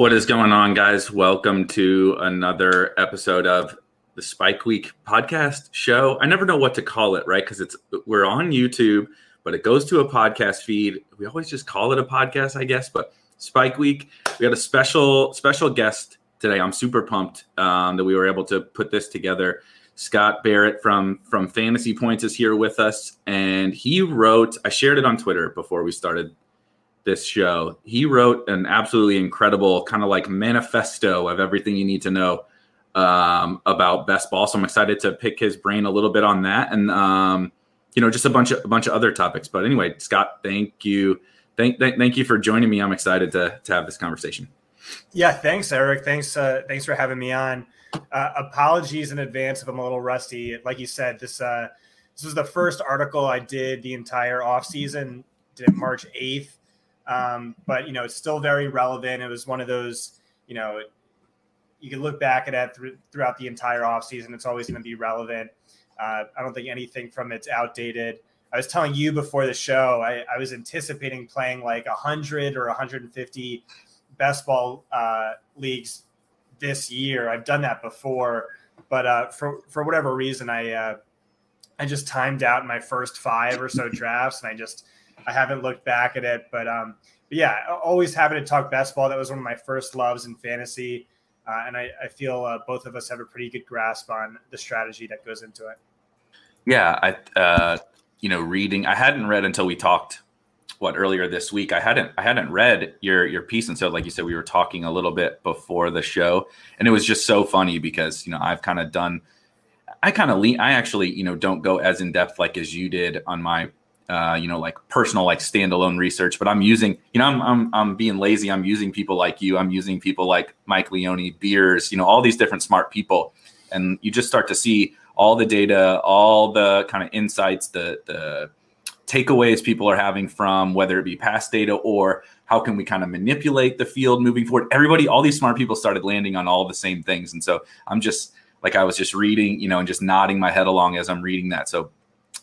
What is going on, guys? Welcome to another episode of the Spike Week podcast show. I never know what to call it, right? Because it's we're on YouTube, but it goes to a podcast feed. We always just call it a podcast, I guess. But Spike Week, we got a special special guest today. I'm super pumped um, that we were able to put this together. Scott Barrett from from Fantasy Points is here with us, and he wrote. I shared it on Twitter before we started this show. He wrote an absolutely incredible kind of like manifesto of everything you need to know um, about best ball. So I'm excited to pick his brain a little bit on that, and um, you know, just a bunch of a bunch of other topics. But anyway, Scott, thank you, thank thank, thank you for joining me. I'm excited to to have this conversation. Yeah, thanks, Erik. Thanks, uh, thanks for having me on. Uh, apologies in advance if I'm a little rusty. Like you said, this uh, this was the first article I did the entire off season. Did it March 8th um, but you know, it's still very relevant. It was one of those, you know, you can look back at it th- throughout the entire offseason. It's always going to be relevant. Uh, I don't think anything from it's outdated. I was telling you before the show, I, I was anticipating playing like 100 or 150 best ball uh, leagues this year. I've done that before, but uh, for for whatever reason, I uh, I just timed out my first five or so drafts, and I just I haven't looked back at it, but um, but yeah, always happy to talk best ball. That was one of my first loves in fantasy, uh, and I, I feel uh, both of us have a pretty good grasp on the strategy that goes into it. Yeah, I uh, you know, reading. I hadn't read until we talked what earlier this week. I hadn't I hadn't read your your piece, and so like you said, we were talking a little bit before the show, and it was just so funny because you know I've kind of done. I kind of lean. I actually, you know, don't go as in depth like as you did on my uh, you know, like personal, like standalone research, but I'm using, you know, I'm, I'm, I'm being lazy. I'm using people like you. I'm using people like Mike Leone, Beers, you know, all these different smart people. And you just start to see all the data, all the kind of insights, the, the takeaways people are having from whether it be past data or how can we kind of manipulate the field moving forward. Everybody, all these smart people started landing on all the same things. And so I'm just, like I was just reading, you know, and just nodding my head along as I'm reading that. So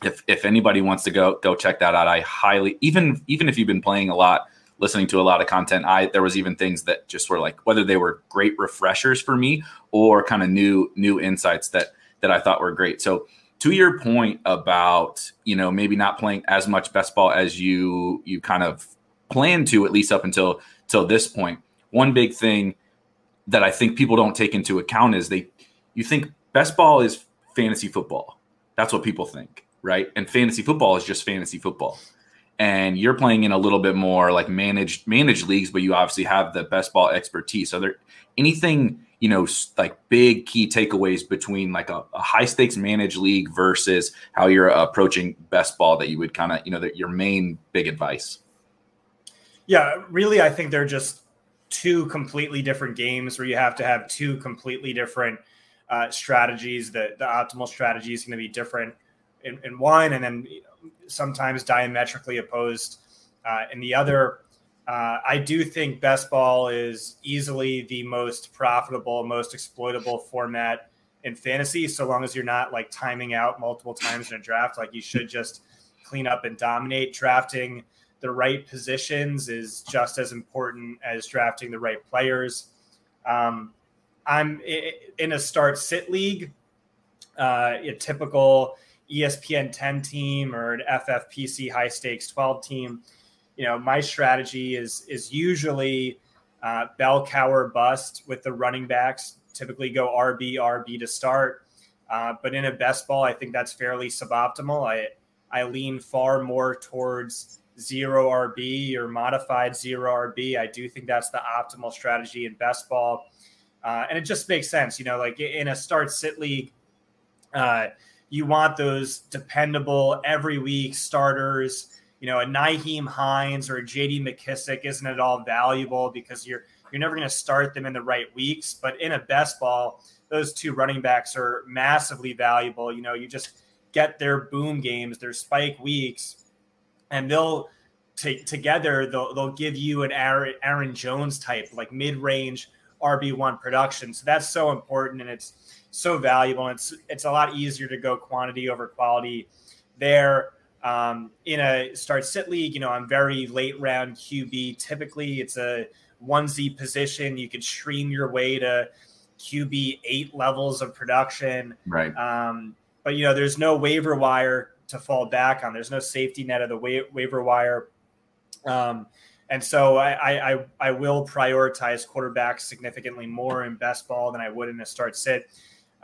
if if anybody wants to go go check that out, I highly even even if you've been playing a lot, listening to a lot of content, I there was even things that just were like whether they were great refreshers for me or kind of new new insights that that I thought were great. So to your point about you know maybe not playing as much best ball as you you kind of plan to at least up until till this. One big thing that I think people don't take into account is they you think best ball is fantasy football. That's what people think right? And fantasy football is just fantasy football. And you're playing in a little bit more like managed managed leagues, but you obviously have the best ball expertise. So there anything you know like big key takeaways between like a, a high stakes managed league versus how you're approaching best ball that you would kind of you know that your main big advice. Yeah, really, I think they're just two completely different games where you have to have two completely different uh, strategies. The the optimal strategy is going to be different in, in one, and then sometimes diametrically opposed uh, in the other. Uh, I do think best ball is easily the most profitable, most exploitable format in fantasy. So long as you're not like timing out multiple times in a draft, like you should just clean up and dominate. Drafting the right positions is just as important as drafting the right players. Um, I'm in a start sit league, uh, a typical ESPN 10 team or an FFPC high stakes 12 team you know, my strategy is is usually uh, bell cow or bust with the running backs. Typically, go RB RB to start. Uh, but in a best ball, I think that's fairly suboptimal. I I lean far more towards zero RB or modified zero RB. I do think that's the optimal strategy in best ball, uh, and it just makes sense. You know, like in a start sit league, uh, you want those dependable every week starters you know, a Nyheim Hines or a JD McKissic isn't at all valuable because you're you're never going to start them in the right weeks. But in a best ball, those two running backs are massively valuable. You know, you just get their boom games, their spike weeks, and they'll t- together they'll they'll give you an Aaron, Aaron Jones type like mid range RB one production. So that's so important and it's so valuable. And it's it's a lot easier to go quantity over quality there. Um, in a start sit league, you know, I'm very late round QB. Typically, it's a onesie position. You could stream your way to QB eight levels of production. Right. Um, but you know, there's no waiver wire to fall back on. There's no safety net of the wa- waiver wire. Um, and so I, I, I will prioritize quarterbacks significantly more in best ball than I would in a start sit.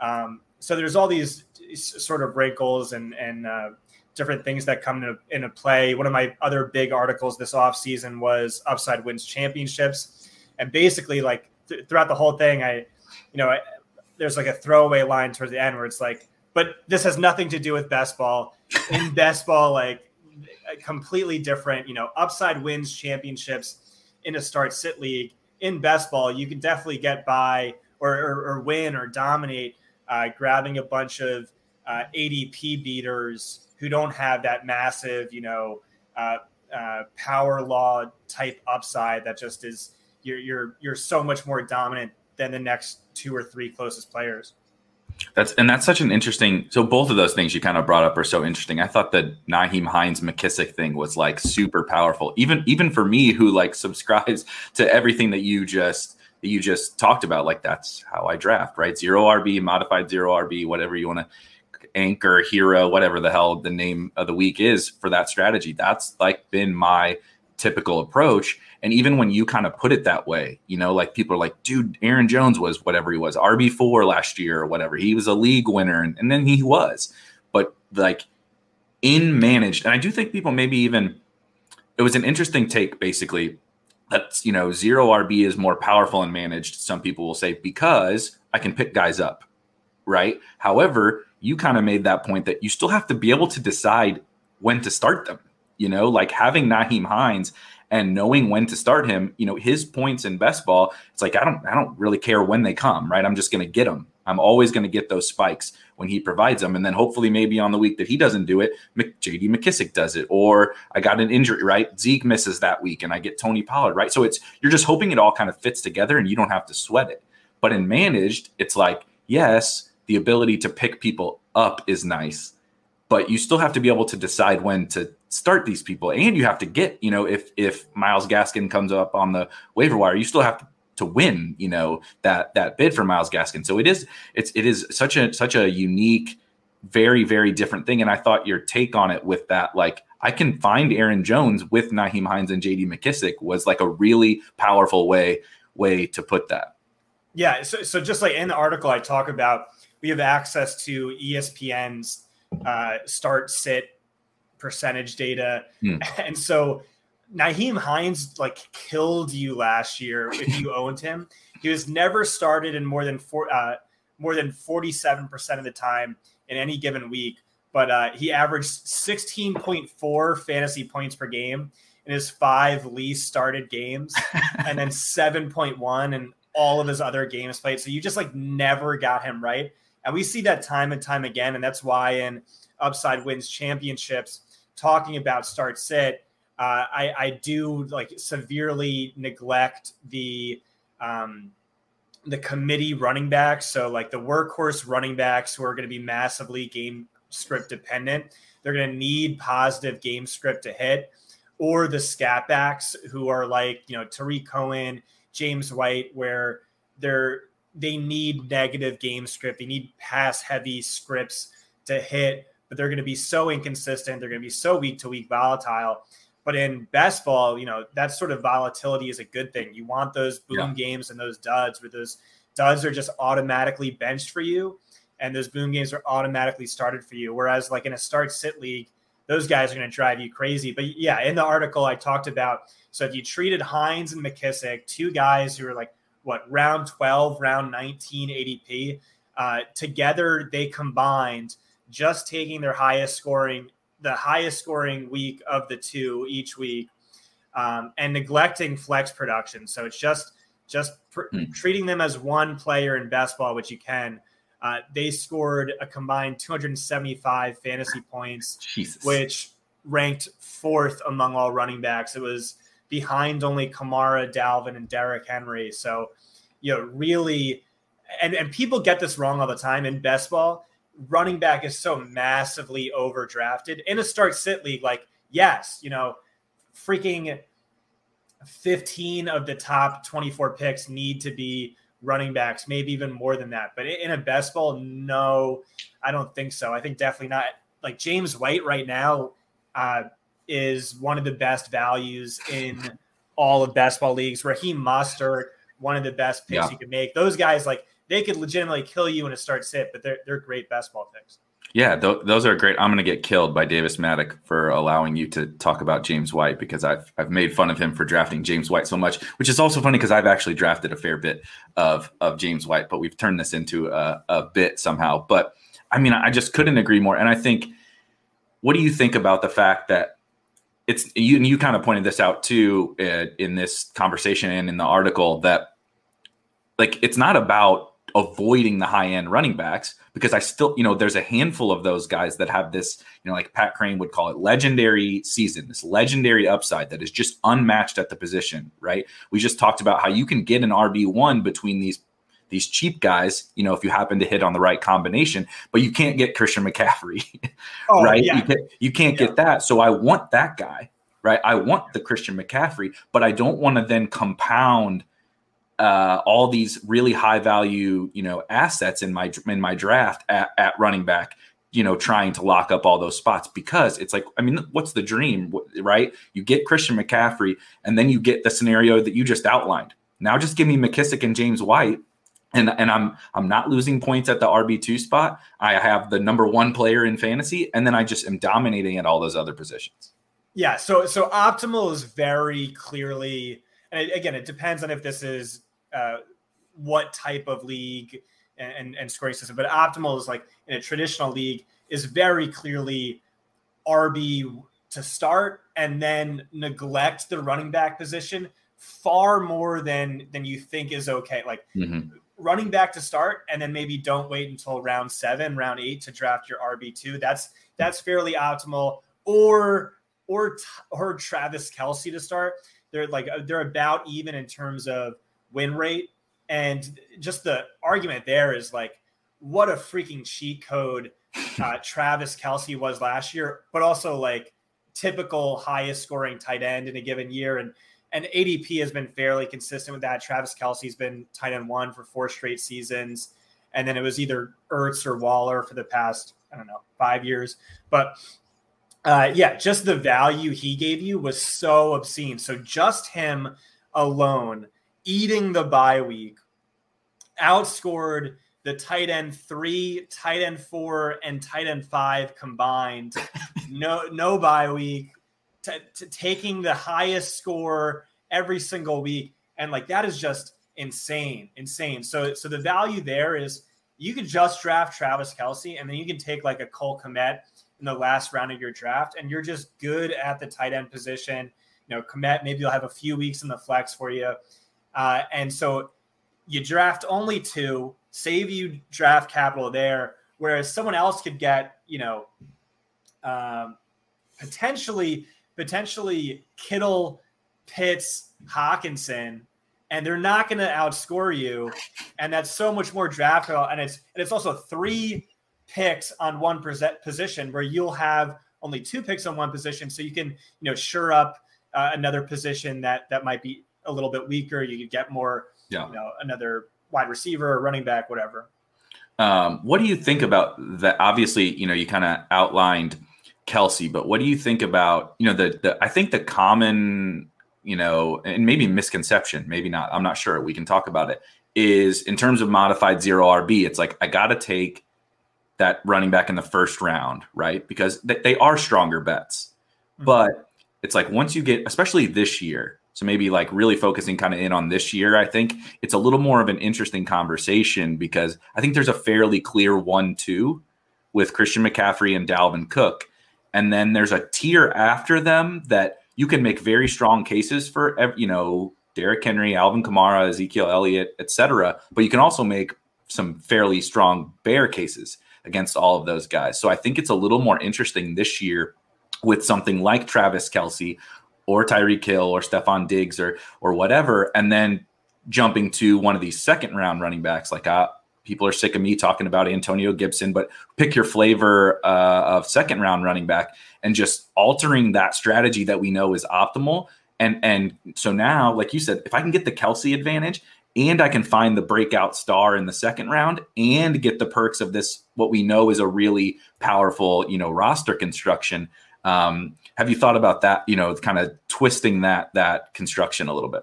Um, so there's all these sort of wrinkles and and uh, different things that come into, into play. One of my other big articles this offseason was Upside Wins Championships. And basically, like th- throughout the whole thing, I, you know, I, there's like a throwaway line towards the end where it's like, but this has nothing to do with best ball. In best ball, like completely different, you know, Upside Wins Championships in a start sit league. In best ball, you can definitely get by or, or, or win or dominate uh, grabbing a bunch of uh, ADP beaters who don't have that massive, you know, uh, uh, power law type upside that just is you're you're you're so much more dominant than the next two or three closest players. That's and that's such an interesting. So both of those things you kind of brought up are so interesting. I thought the Nyheim Hines McKissic thing was like super powerful, even even for me who like subscribes to everything that you just that you just talked about. Like that's how I draft, right? Zero RB, modified zero RB, whatever you want to anchor, hero, whatever the hell the name of the week is for that strategy. That's like been my typical approach. And even when you kind of put it that way, you know, like people are like, dude, Aaron Jones was whatever he was, RB4 last year or whatever. He was a league winner. And, and then he was. But like in managed, and I do think people maybe even, it was an interesting take basically that's, you know, zero RB is more powerful and managed. Some people will say, because I can pick guys up. Right. However, you kind of made that point that you still have to be able to decide when to start them. You know, like having Nyheim Hines and knowing when to start him, you know, his points in best ball, it's like I don't I don't really care when they come, right? I'm just going to get them. I'm always going to get those spikes when he provides them. And then hopefully maybe on the week that he doesn't do it, JD McKissic does it. Or I got an injury, right? Zeke misses that week and I get Tony Pollard, right? So it's you're just hoping it all kind of fits together and you don't have to sweat it. But in managed, it's like, yes, the ability to pick people up is nice, but you still have to be able to decide when to start these people, and you have to get you know if if Myles Gaskin comes up on the waiver wire, you still have to to win you know that that bid for Myles Gaskin. So it is it's it is such a such a unique, very very different thing. And I thought your take on it with that like I can find Aaron Jones with Nyheim Hines and J.D. McKissic was like a really powerful way way to put that. Yeah. So so just like in the article, I talk about we have access to ESPN's uh, start sit percentage data, hmm. and so Nyheim Hines like killed you last year if you owned him. He was never started in more than four, uh, more than forty seven percent of the time in any given week, but uh, he averaged sixteen point four fantasy points per game in his five least started games, and then seven point one in all of his other games played. So you just like never got him right. And we see that time and time again. And that's why in Upside Wins Championships, talking about start sit, uh, I, I do like severely neglect the um, the committee running backs. So like the workhorse running backs who are going to be massively game script dependent. They're going to need positive game script to hit, or the scat backs who are like you know Tarik Cohen, James White, where they're they need negative game script. They need pass heavy scripts to hit, but they're going to be so inconsistent. They're going to be so week to week volatile. But in best ball, you know, that sort of volatility is a good thing. You want those boom yeah. games and those duds where those duds are just automatically benched for you and those boom games are automatically started for you. Whereas like in a start sit league, those guys are going to drive you crazy. But yeah, in the article I talked about, so if you treated Hines and McKissic, two guys who are like what round 12, round 19 ADP, uh, together they combined just taking their highest scoring the highest scoring week of the two each week, um, and neglecting flex production. So it's just just pr- mm. treating them as one player in best ball, which you can. Uh, they scored a combined 275 fantasy points, Jesus. which ranked fourth among all running backs. It was behind only Kamara, Dalvin, and Derrick Henry. So, you know, really, and, and people get this wrong all the time in best ball running back is so massively overdrafted in a start sit league. Like, yes, you know, freaking 15 of the top 24 picks need to be running backs, maybe even more than that. But in a best ball, no, I don't think so. I think definitely not. Like James White right now uh, is one of the best values in all of best ball leagues. Raheem Mostert, one of the best picks yeah. you could make. Those guys, like they could legitimately kill you in a start sit, but they're they're great best ball picks. Yeah, th- those are great. I'm going to get killed by Davis Mattek for allowing you to talk about James White because I've I've made fun of him for drafting James White so much, which is also funny because I've actually drafted a fair bit of of James White, but we've turned this into a, a bit somehow. But I mean, I just couldn't agree more. And I think, what do you think about the fact that it's you? You kind of pointed this out too uh, in this conversation and in the article that like it's not about avoiding the high end running backs because I still, you know, there's a handful of those guys that have this, you know, like Pat Kerrane would call it legendary season, this legendary upside that is just unmatched at the position, right? We just talked about how you can get an RB1 between these these cheap guys, you know, if you happen to hit on the right combination, but you can't get Christian McCaffrey, oh, right? Yeah. You, can, you can't yeah. get that. So I want that guy, right? I want the Christian McCaffrey, but I don't want to then compound – uh, all these really high value, you know, assets in my in my draft at, at running back, you know, trying to lock up all those spots because it's like, I mean, what's the dream, right? You get Christian McCaffrey, and then you get the scenario that you just outlined. Now, just give me McKissic and James White, and and I'm I'm not losing points at the RB two spot. I have the number one player in fantasy, and then I just am dominating at all those other positions. Yeah. So so optimal is very clearly. And again, it depends on if this is uh, what type of league and, and, scoring system. But optimal is like in a traditional league is very clearly RB to start and then neglect the running back position far more than than you think is okay. Like mm-hmm. running back to start and then maybe don't wait until round seven, round eight to draft your RB two. That's that's fairly optimal. Or or or Travis Kelce to start. They're like they're about even in terms of win rate. And just the argument there is like, what a freaking cheat code uh, Travis Kelce was last year, but also like typical highest scoring tight end in a given year. And and ADP has been fairly consistent with that. Travis Kelce's been tight end one for four straight seasons. And then it was either Ertz or Waller for the past, I don't know, five years. But uh, yeah, just the value he gave you was so obscene. So just him alone eating the bye week, outscored the tight end three, tight end four, and tight end five combined. no, no bye week, t- t- taking the highest score every single week, and like that is just insane, insane. So, so the value there is you could just draft Travis Kelce, and then you can take like a Cole Kmet in the last round of your draft, and you're just good at the tight end position. You know, Kmet, maybe you'll have a few weeks in the flex for you. Uh, and so you draft only two, save you draft capital there, whereas someone else could get, you know, um, potentially potentially Kittle, Pitts, Hockenson, and they're not going to outscore you. And that's so much more draftable. And it's and it's also three picks on one position where you'll have only two picks on one position, so you can you know sure up uh, another position that that might be a little bit weaker. You could get more, yeah. you know, another wide receiver or running back, whatever. Um, what do you think about that? Obviously, you know, you kind of outlined Kelce but what do you think about, you know, the, the, I think the common, you know, and maybe misconception, maybe not, I'm not sure. We can talk about it. Is in terms of modified zero RB, it's like I got to take that running back in the first round, right? Because they, they are stronger bets. Mm-hmm. But it's like once you get, especially this year, so maybe like really focusing kind of in on this year, I think it's a little more of an interesting conversation because I think there's a fairly clear one two with Christian McCaffrey and Dalvin Cook. And then there's a tier after them that you can make very strong cases for, you know, Derrick Henry, Alvin Kamara, Ezekiel Elliott, etc. But you can also make some fairly strong bear cases against all of those guys. So I think it's a little more interesting this year with something like Travis Kelce or Tyreek Hill or Stefon Diggs or or whatever, and then jumping to one of these second round running backs. Like uh, people are sick of me talking about Antonio Gibson, but pick your flavor uh, of second round running back and just altering that strategy that we know is optimal. And and so now, like you said, if I can get the Kelce advantage and I can find the breakout star in the second round and get the perks of this, what we know is a really powerful, you know, roster construction. Um, have you thought about that? You know, kind of twisting that that construction a little bit.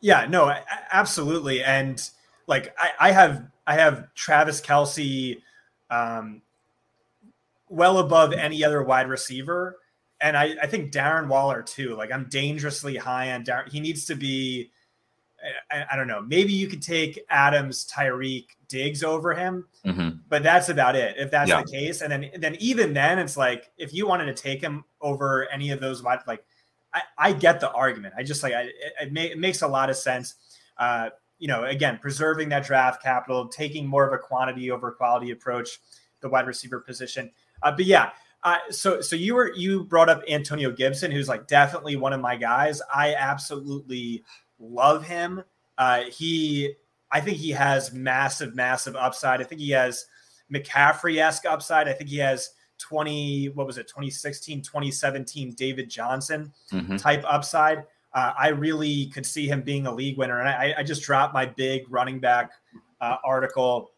Yeah, no, absolutely. And like I, I have I have Travis Kelce, um, well above any other wide receiver. And I, I think Darren Waller too. Like I'm dangerously high on Darren. He needs to be I, I, don't know. Maybe you could take Adams, Tyreek, Diggs over him, mm-hmm. but that's about it. If that's yeah. the case, and then then even then, it's like if you wanted to take him over any of those, like I, I get the argument. I just like I, it, it, may, it makes a lot of sense. Uh, you know, again, preserving that draft capital, taking more of a quantity over quality approach, the wide receiver position. Uh, but yeah, uh, so so you were you brought up Antonio Gibson, who's like definitely one of my guys. I absolutely love him. Uh, he, I think he has massive, massive upside. I think he has McCaffrey esque upside. I think he has 20, what was it, 2016, 2017 David Johnson mm-hmm. type upside. Uh, I really could see him being a league winner. And I, I just dropped my big running back uh, article,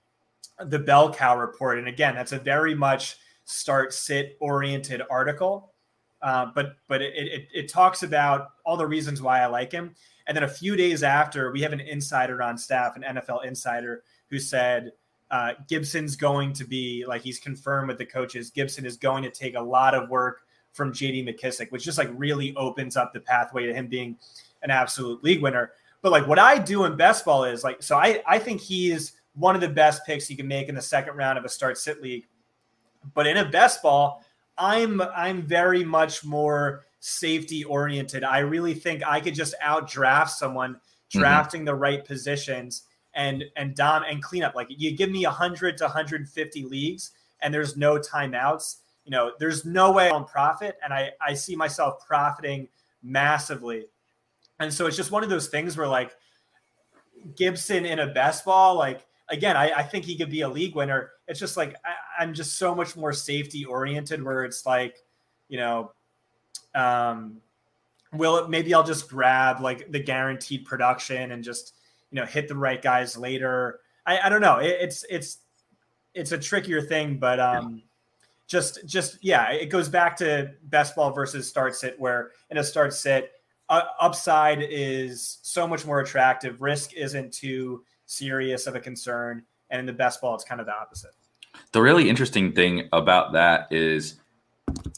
the Bell Cow report. And again, that's a very much start sit oriented article. Uh, but but it, it, it talks about all the reasons why I like him. And then a few days after, we have an insider on staff, an NFL insider, who said uh, Gibson's going to be like he's confirmed with the coaches. Gibson is going to take a lot of work from JD McKissic, which just like really opens up the pathway to him being an absolute league winner. But like what I do in best ball is like, so I, I think he's one of the best picks you can make in the second round of a start sit league. But in a best ball, I'm I'm very much more safety oriented. I really think I could just outdraft someone mm-hmm. drafting mm-hmm. the right positions and and dom and clean up. Like you give me 100 to 150 leagues and there's no timeouts. You know, there's no way on profit, and I I see myself profiting massively. And so it's just one of those things where like Gibson in a best ball, like again, I, I think he could be a league winner. It's just like I, I'm just so much more safety oriented, where it's like, you know, um, will it, maybe I'll just grab like the guaranteed production and just you know hit the right guys later. I, I don't know. It, it's it's it's a trickier thing, but um, yeah. just just yeah, it goes back to best ball versus start sit, where in a start sit, uh, upside is so much more attractive. Risk isn't too serious of a concern, and in the best ball, it's kind of the opposite. The really interesting thing about that is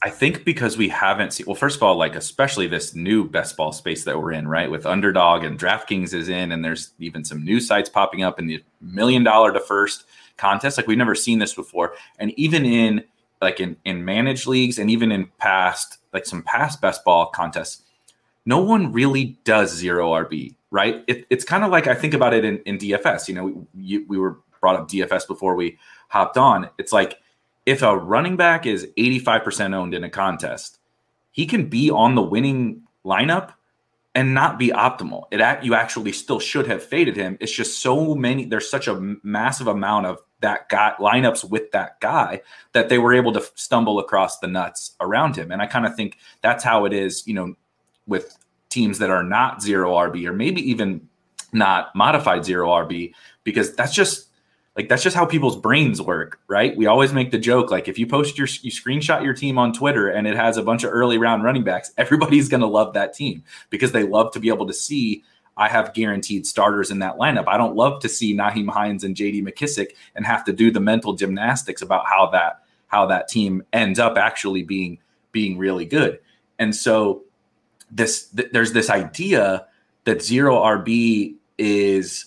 I think because we haven't seen, well, first of all, like especially this new best ball space that we're in, right? With Underdog and DraftKings is in, and there's even some new sites popping up in the million dollar to first contest. Like we've never seen this before. And even in like in, in managed leagues and even in past, like some past best ball contests, no one really does zero RB, right? It, it's kind of like I think about it in, in DFS. You know, we, we were brought up DFS before we hopped on. It's like, if a running back is 85% owned in a contest he can be on the winning lineup and not be optimal. It you actually still should have faded him. It's just so many. There's such a massive amount of that guy lineups with that guy that they were able to stumble across the nuts around him. And I kind of think that's how it is. You know, with teams that are not zero RB or maybe even not modified zero RB, because that's just like that's just how people's brains work, right? We always make the joke like if you post your you screenshot your team on Twitter and it has a bunch of early round running backs, everybody's going to love that team because they love to be able to see I have guaranteed starters in that lineup. I don't love to see Nyheim Hines and JD McKissic and have to do the mental gymnastics about how that how that team ends up actually being being really good. And so this th- there's this idea that zero RB is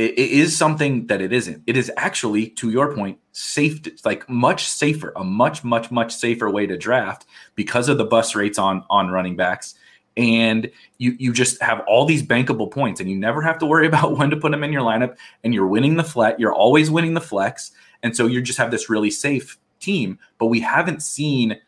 it, it is something that it isn't. It is actually, to your point, safe, like much safer, a much, much, much safer way to draft because of the bus rates on on running backs. And you you just have all these bankable points, and you never have to worry about when to put them in your lineup. And you're winning the flex. You're always winning the flex, and so you just have this really safe team. But we haven't seen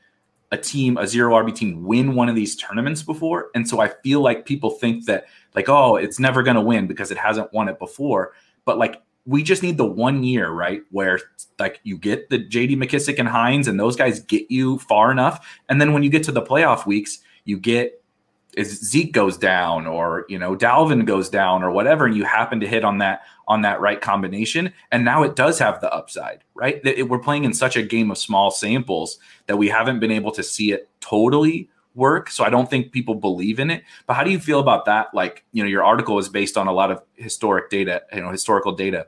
a team, a zero RB team, win one of these tournaments before. And so I feel like people think that, like, oh, it's never going to win because it hasn't won it before. But like, we just need the one year, right? Where like you get the JD McKissic and Hines, and those guys get you far enough. And then when you get to the playoff weeks, you get Zeke goes down or you know Dalvin goes down or whatever, and you happen to hit on that on that right combination, and now it does have the upside, right? It, we're playing in such a game of small samples that we haven't been able to see it totally work. So I don't think people believe in it. But how do you feel about that? Like you know, your article is based on a lot of historic data, you know, historical data.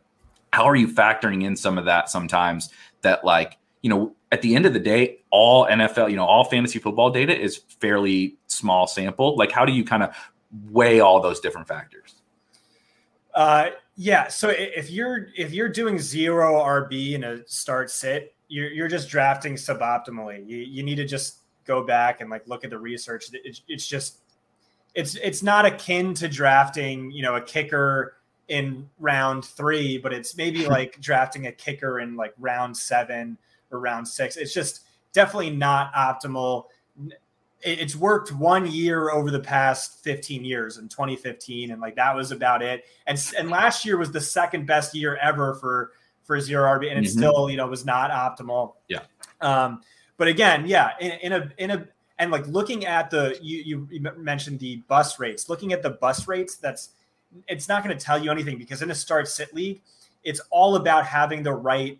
How are you factoring in some of that sometimes? That like you know at the end of the day, all NFL, you know, all fantasy football data is fairly small sample. Like, how do you kind of weigh all those different factors? Uh, yeah. So if you're if you're doing zero RB in a start sit, you're you're just drafting suboptimally. You you need to just go back and like look at the research. It's, it's just it's it's not akin to drafting, you know, a kicker in round three, but it's maybe like drafting a kicker in like round seven or round six. It's just definitely not optimal. It's worked one year over the past 15 years in 2015, and like that was about it. And and last year was the second best year ever for for zero RB, and it mm-hmm. still you know was not optimal. Yeah. Um, but again, yeah, in, in a in a and like looking at the you you mentioned the bus rates. Looking at the bus rates, that's it's not going to tell you anything because in a start sit league, it's all about having the right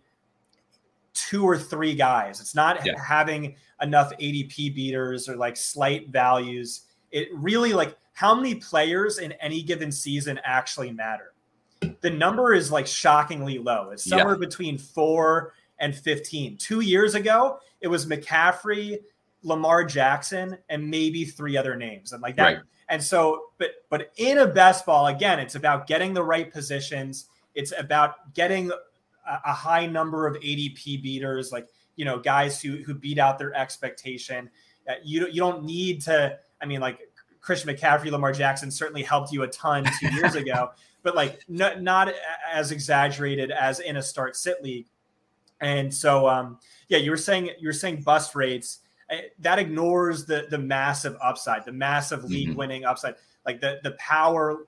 two or three guys. It's not yeah. having enough ADP beaters or like slight values. It really like how many players in any given season actually matter. The number is like shockingly low. It's somewhere yeah. between four and 15. Two years ago, it was McCaffrey, Lamar Jackson, and maybe three other names. And like that. Right. And so, but but in a best ball, again, it's about getting the right positions. It's about getting a high number of ADP beaters, like you know guys who who beat out their expectation. Uh, you you don't need to. I mean, like Christian McCaffrey, Lamar Jackson certainly helped you a ton two years ago, but like not not as exaggerated as in a start sit league. And so, um, yeah, you were saying you were saying bust rates uh, that ignores the the massive upside, the massive league mm-hmm. winning upside, like the the power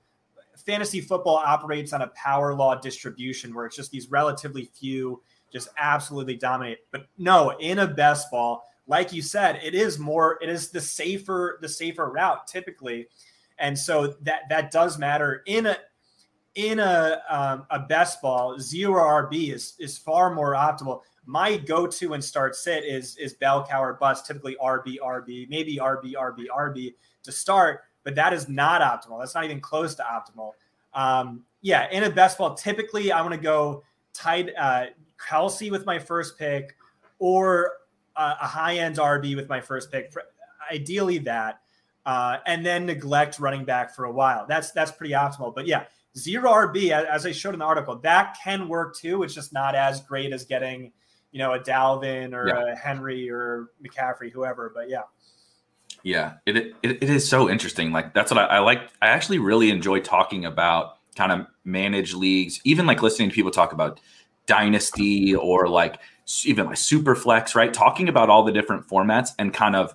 fantasy football operates on a power law distribution where it's just these relatively few just absolutely dominate. But no, in a best ball, like you said, it is more, it is the safer, the safer route typically. And so that that does matter in a in a um, a best ball, zero RB is is far more optimal. My go-to and start sit is is bell cow or bust, typically RB, RB, maybe RB, RB, RB to start but that is not optimal. That's not even close to optimal. Um, yeah, in a best ball, typically I want to go tight uh, Kelce with my first pick or uh, a high end RB with my first pick. Ideally that, uh, and then neglect running back for a while. That's that's pretty optimal. But yeah, zero RB as I showed in the article that can work too. It's just not as great as getting you know a Dalvin or yeah. a Henry or McCaffrey, whoever. But yeah. Yeah, it, it, it is so interesting. Like that's what I, I like. I actually really enjoy talking about kind of managed leagues, even like listening to people talk about dynasty or like even like super flex, right? Talking about all the different formats and kind of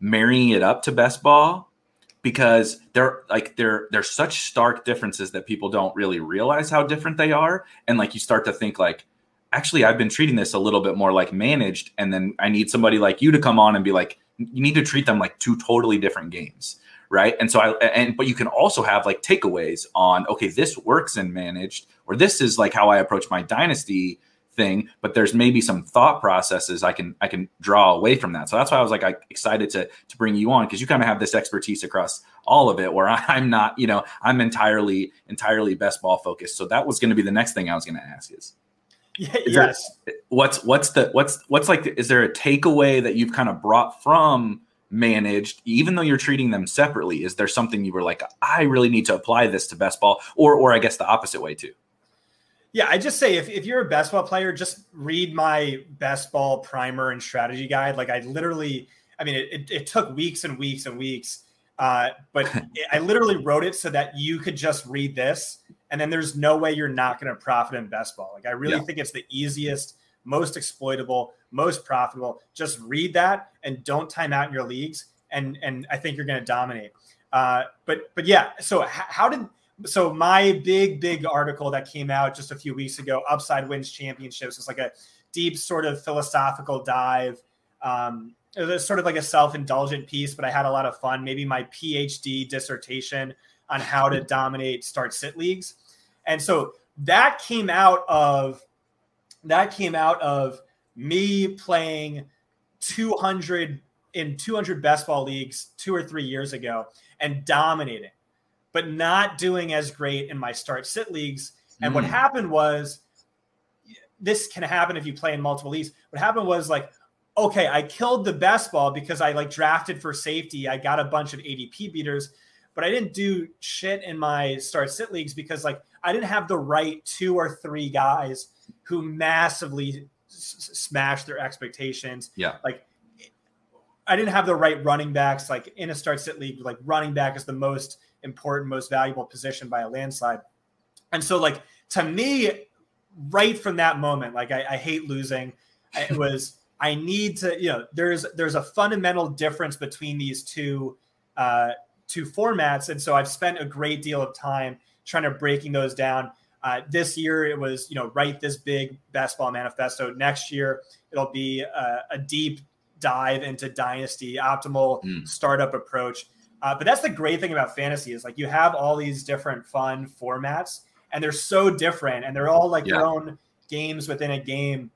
marrying it up to best ball because they're like they're they're such stark differences that people don't really realize how different they are and like you start to think like actually I've been treating this a little bit more like managed and then I need somebody like you to come on and be like you need to treat them like two totally different games right? And so I and but you can also have like takeaways on okay this works in managed or this is like how I approach my dynasty thing but there's maybe some thought processes i can i can draw away from that. So that's why i was like I, excited to to bring you on because you kind of have this expertise across all of it where i'm not you know i'm entirely entirely best ball focused. So that was going to be the next thing i was going to ask is yeah, yes there, what's what's the what's what's like is there a takeaway that you've kind of brought from managed even though you're treating them separately is there something you were like i really need to apply this to best ball or or i guess the opposite way too yeah, I just say if, if you're a best ball player, just read my best ball primer and strategy guide. Like I literally, I mean, it, it, it took weeks and weeks and weeks, uh, but it, I literally wrote it so that you could just read this, and then there's no way you're not going to profit in best ball. Like I really yeah. think it's the easiest, most exploitable, most profitable. Just read that and don't time out in your leagues, and and I think you're going to dominate. Uh, but but yeah, so how did so my big big article that came out just a few weeks ago upside wins championships was like a deep sort of philosophical dive um, it was sort of like a self-indulgent piece but i had a lot of fun maybe my phd dissertation on how to dominate start sit leagues and so that came out of that came out of me playing 200 in 200 best ball leagues two or three years ago and dominating but not doing as great in my start sit leagues. And mm. what happened was this can happen if you play in multiple leagues. What happened was like, okay, I killed the best ball because I like drafted for safety. I got a bunch of ADP beaters, but I didn't do shit in my start sit leagues because like I didn't have the right two or three guys who massively s- smashed their expectations. Yeah. Like I didn't have the right running backs. Like in a start sit league, like running back is the most important, most valuable position by a landslide. And so, like to me, right from that moment, like I, I hate losing. It was I need to, you know, there's there's a fundamental difference between these two uh, two formats, and so I've spent a great deal of time trying to breaking those down. Uh, this year it was, you know, write this big best ball manifesto. Next year it'll be a, a deep dive into dynasty, optimal mm. startup approach. Uh, but that's the great thing about fantasy is like you have all these different fun formats, and they're so different, and they're all like yeah. their own games within a game.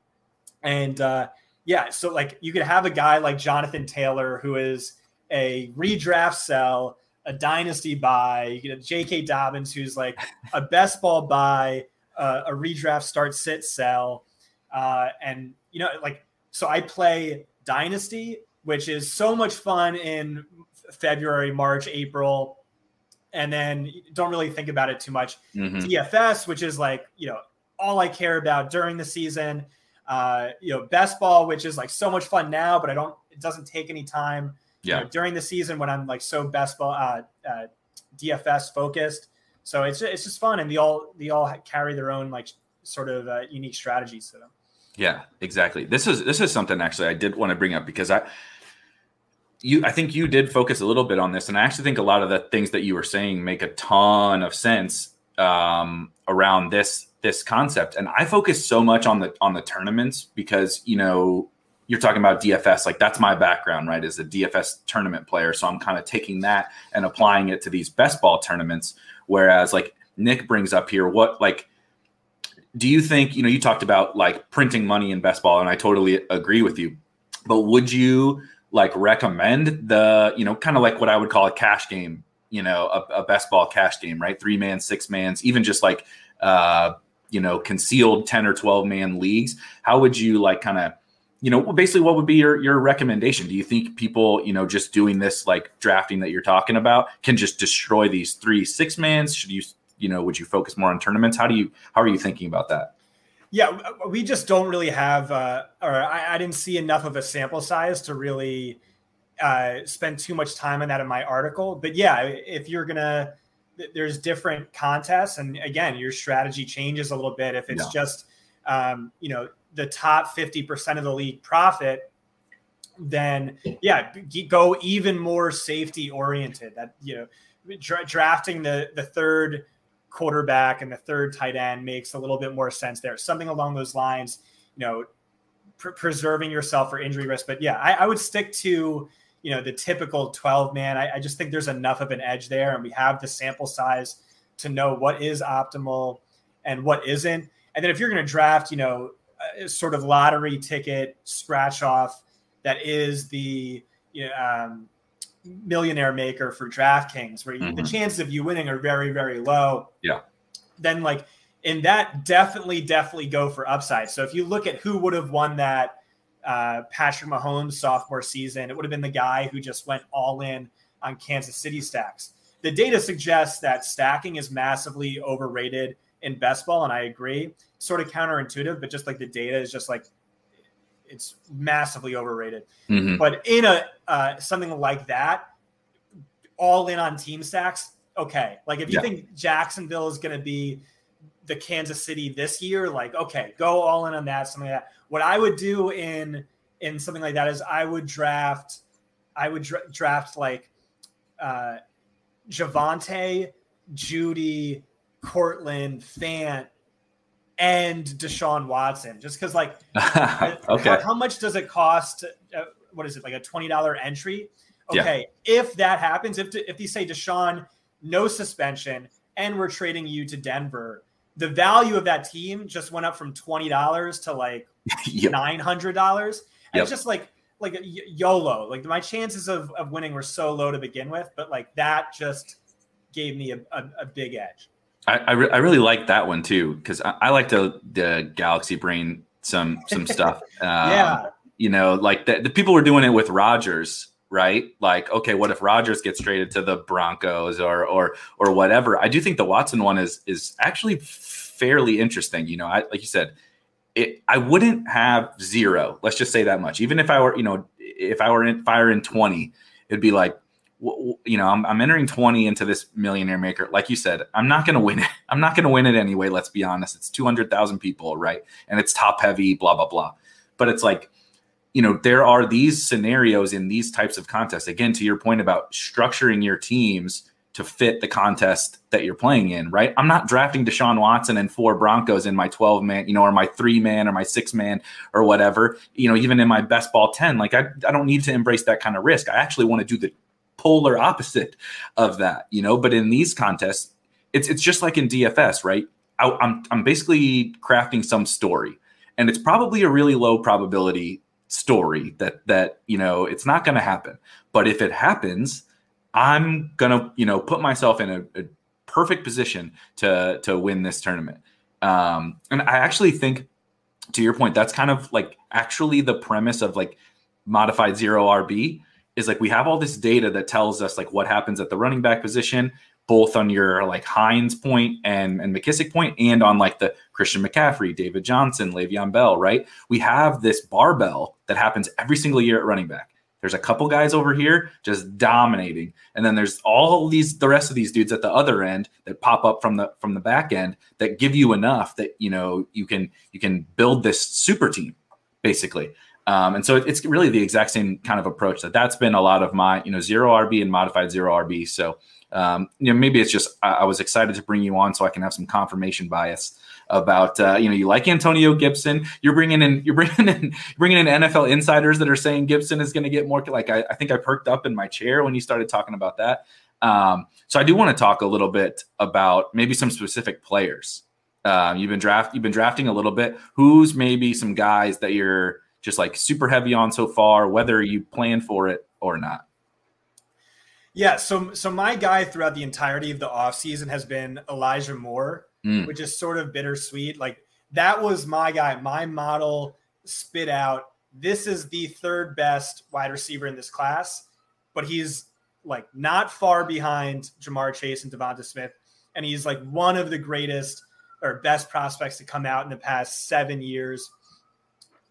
And uh, yeah, so like you could have a guy like Jonathan Taylor who is a redraft sell, a dynasty buy. You get a J.K. Dobbins who's like a best ball buy, uh, a redraft start sit sell, uh, and you know like so I play dynasty, which is so much fun in February, March, April, and then don't really think about it too much. Mm-hmm. DFS, which is like, you know, all I care about during the season. Uh, you know, best ball, which is like so much fun now, but I don't, it doesn't take any time yeah. You know, during the season when I'm like so best ball, uh, uh, DFS focused. So it's, it's just fun. And they all, they all carry their own like sort of uh, unique strategies to them. Yeah, exactly. This is, this is something actually I did want to bring up because I, you i think you did focus a little bit on this and i actually think a lot of the things that you were saying make a ton of sense um, around this this concept and i focus so much on the on the tournaments because you know you're talking about dfs like that's my background right as a dfs tournament player so i'm kind of taking that and applying it to these best ball tournaments whereas like nick brings up here what like do you think you know you talked about like printing money in best ball and i totally agree with you but would you like recommend the you know kind of like what I would call a cash game, you know, a, a best ball cash game, right? Three man, six mans, even just like uh, you know concealed ten or twelve man leagues. How would you like kind of you know basically what would be your your recommendation do you think people you know just doing this like drafting that you're talking about can just destroy these three six mans should you you know would you focus more on tournaments how do you how are you thinking about that yeah, we just don't really have, uh, or I, I, didn't see enough of a sample size to really uh, spend too much time on that in my article. But yeah, if you're gonna, there's different contests, and again, your strategy changes a little bit. If it's yeah. just, um, you know, the top fifty percent of the league profit, then yeah, go even more safety oriented. That you know, dra- drafting the the third quarterback and the third tight end makes a little bit more sense there. Something along those lines, you know, pr- preserving yourself for injury risk. But yeah, I, I, would stick to you know the typical 12 man. I, I just think there's enough of an edge there, and we have the sample size to know what is optimal and what isn't. And then if you're going to draft, you know, sort of lottery ticket scratch off that is the you know, um, millionaire maker for DraftKings, where mm-hmm. the chances of you winning are very, very low. Yeah. Then, like, in that, definitely, definitely go for upside. So if you look at who would have won that uh, Patrick Mahomes sophomore season, it would have been the guy who just went all in on Kansas City stacks. The data suggests that stacking is massively overrated in best ball, and I agree. Sort of counterintuitive, but just like the data is just like it's massively overrated. Mm-hmm. But in a uh, something like that, all in on team stacks, okay. Like if you yeah. think Jacksonville is going to be the Kansas City this year, like okay, go all in on that. Something like that. What I would do in in something like that is I would draft, I would dra- draft like uh, Javonte, Jeudy, Courtland, Fant, and Deshaun Watson, just because like, okay, how, how, much does it cost? Uh, what is it like a twenty dollar entry? Okay, yeah. if that happens, if if you say Deshaun, no suspension, and we're trading you to Denver, the value of that team just went up from twenty dollars to like yep. nine hundred dollars. And yep. it's just like like YOLO. Like my chances of, of winning were so low to begin with, but like that just gave me a, a, a big edge. I I, re- I, really like that one too because I, I, like to the Galaxy Brain some some stuff. Um, yeah, you know, like the, the people were doing it with Rodgers, right? Like, okay, what if Rodgers gets traded to the Broncos or or or whatever? I do think the Watson one is is actually fairly interesting. You know, I like you said, it, I wouldn't have zero. Let's just say that much. Even if I were, you know, if I were in fire in twenty, it'd be like you know, I'm, I'm entering 20 into this millionaire maker. Like you said, I'm not going to win it. I'm not going to win it anyway. Let's be honest. It's 200,000 people, right? And it's top heavy, blah, blah, blah. But it's like, you know, there are these scenarios in these types of contests. Again, to your point about structuring your teams to fit the contest that you're playing in, right? I'm not drafting Deshaun Watson and four Broncos in my 12 man, you know, or my three man or my six man or whatever, you know, even in my best ball 10. Like, I, I don't need to embrace that kind of risk. I actually want to do the polar opposite of that, you know. But in these contests, it's it's just like in DFS, right? I, I'm I'm basically crafting some story, and it's probably a really low probability story that that you know it's not going to happen. But if it happens, I'm gonna you know put myself in a, a perfect position to to win this tournament. Um, and I actually think, to your point, that's kind of like actually the premise of like modified zero RB is like we have all this data that tells us like what happens at the running back position, both on your like Hines point and, and McKissic point, and on like the Christian McCaffrey, David Johnson, Le'Veon Bell, right? We have this barbell that happens every single year at running back. There's a couple guys over here just dominating, and then there's all these the rest of these dudes at the other end that pop up from the from the back end that give you enough that you know you can you can build this super team basically. Um, and so it's really the exact same kind of approach that that's been a lot of my, you know, zero RB and modified zero RB. So, um, you know, maybe it's just I, I, was excited to bring you on so I can have some confirmation bias about, uh, you know, you like Antonio Gibson. You're bringing in, you're bringing in, bringing in NFL insiders that are saying Gibson is going to get more. Like I, I, think I perked up in my chair when you started talking about that. Um, so I do want to talk a little bit about maybe some specific players. Uh, you've been draft, you've been drafting a little bit. Who's maybe some guys that you're just like super heavy on so far, whether you plan for it or not? Yeah, so so my guy throughout the entirety of the offseason has been Elijah Moore, mm. which is sort of bittersweet. Like that was my guy, my model spit out. This is the third best wide receiver in this class, but he's like not far behind Ja'Marr Chase and Devonta Smith, and he's like one of the greatest or best prospects to come out in the past seven years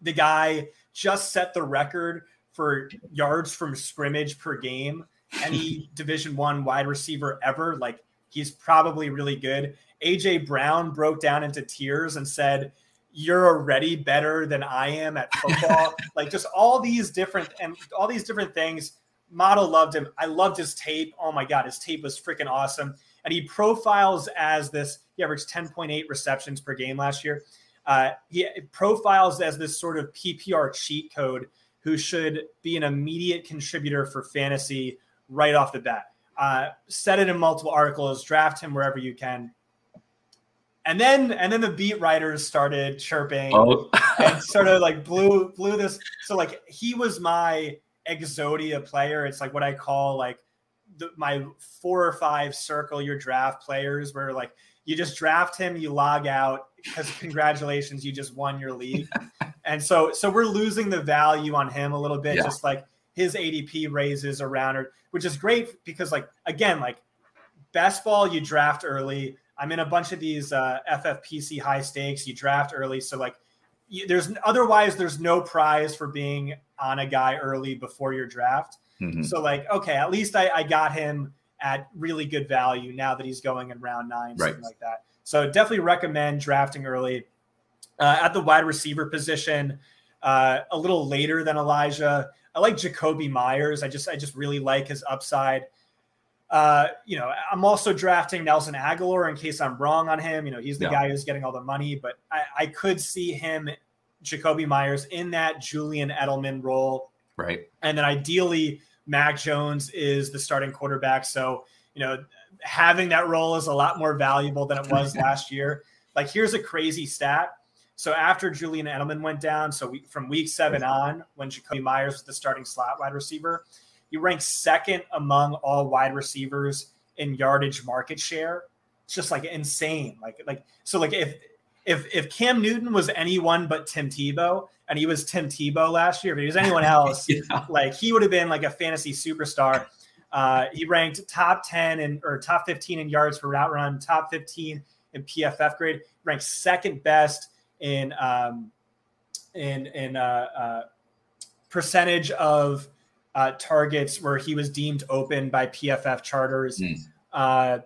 the guy just set the record for yards from scrimmage per game. Any Division One wide receiver ever. Like he's probably really good. AJ Brown broke down into tears and said, you're already better than I am at football. like just all these different and all these different things. Model loved him. I loved his tape. Oh my god, his tape was freaking awesome. And he profiles as this. He averaged 10.8 receptions per game last year. Uh, he profiles as this sort of PPR cheat code who should be an immediate contributor for fantasy right off the bat. Uh, said it in multiple articles. Draft him wherever you can and then and then the beat writers started chirping oh. and sort of like blew blew this so like he was my exodia player it's like what i call like the, my four or five circle your draft players where like you just draft him you log out because congratulations you just won your league and so so we're losing the value on him a little bit yeah. just like his adp raises around or which is great because like again like best ball you draft early I'm in a bunch of these uh, FFPC high stakes. You draft early, so like you, there's otherwise there's no prize for being on a guy early before your draft. Mm-hmm. So like okay, at least I, I, got him at really good value now that he's going in round nine, right. something like that. So definitely recommend drafting early uh, at the wide receiver position. Uh, a little later than Elijah. I like Jakobi Meyers. I just I just really like his upside. Uh, you know, I'm also drafting Nelson Agholor in case I'm wrong on him. You know, he's the yeah. guy who's getting all the money, but I, I could see him, Jakobi Meyers, in that Julian Edelman role. Right. And then ideally, Mac Jones is the starting quarterback. So, you know, having that role is a lot more valuable than it was last year. Like, here's a crazy stat. So after Julian Edelman went down, so we, from week seven on, when Jakobi Meyers was the starting slot wide receiver, he ranks second among all wide receivers in yardage market share. It's just like insane. Like like so like if if if Cam Newton was anyone but Tim Tebow, and he was Tim Tebow last year, if he was anyone else, yeah. like he would have been like a fantasy superstar. Uh, he ranked top 10 and or top 15 in yards per route run, top 15 in PFF grade, ranked second best in um, in in uh, uh, percentage of uh, targets where he was deemed open by PFF charters. Mm.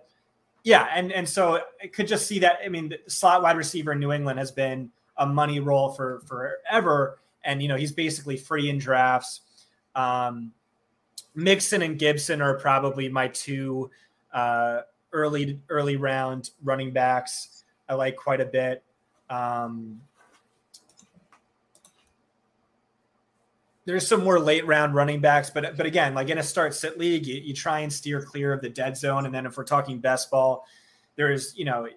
Yeah, and and so I could just see that. I mean, the slot wide receiver in New England has been a money role for forever, and you know he's basically free in drafts. Um, Mixon and Gibson are probably my two uh, early early round running backs. I like quite a bit. Um, there's some more late round running backs, but but again, like in a start sit league, you, you try and steer clear of the dead zone. And then if we're talking best ball, there's you know,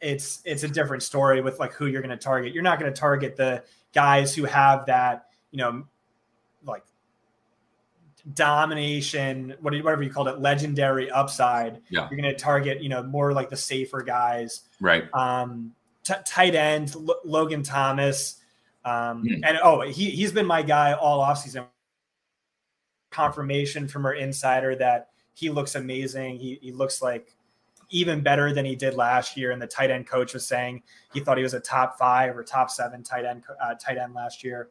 it's it's a different story with like who you're going to target. You're not going to target the guys who have that you know, like domination, whatever you called it, legendary upside. Yeah. You're going to target you know more like the safer guys, right? Um, t- tight end L- Logan Thomas um, mm. And oh, he he's been my guy all offseason. Confirmation from our insider that he looks amazing. He he looks like even better than he did last year. And the tight end coach was saying he thought he was a top five or top seven tight end uh, tight end last year.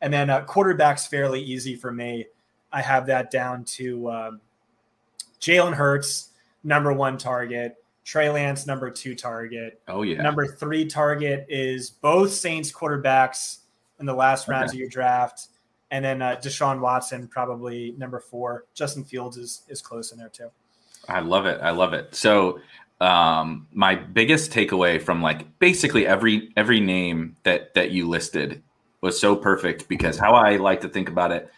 And then uh, quarterback's fairly easy for me. I have that down to um, Jalen Hurts, number one target. Trey Lance, number two target. Oh, yeah. Number three target is both Saints quarterbacks in the last rounds okay. of your draft. And then uh, Deshaun Watson, probably number four. Justin Fields is, is close in there, too. I love it. I love it. So, um, my biggest takeaway from like basically every every name that that you listed was so perfect because how I like to think about it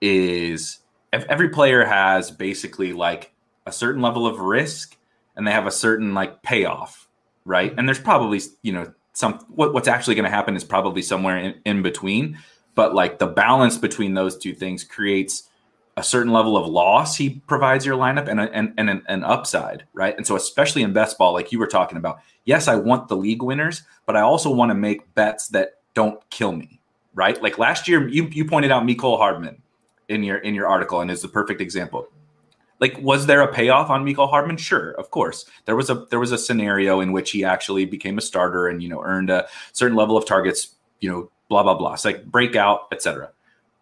is if every player has basically like a certain level of risk and they have a certain like payoff, right? And there's probably, you know, some what, what's actually going to happen is probably somewhere in, in between. But like the balance between those two things creates a certain level of loss he provides your lineup and, a, and, and an, an, upside, right? And so, especially in best ball, like you were talking about, yes, I want the league winners, but I also want to make bets that don't kill me, right? Like last year, you you pointed out Mecole Hardman in your in your article, and is the perfect example like was there a payoff on Mecole Hardman? Sure, of course. There was a there was a scenario in which he actually became a starter and you know earned a certain level of targets, you know, blah blah blah. It's like breakout, etc.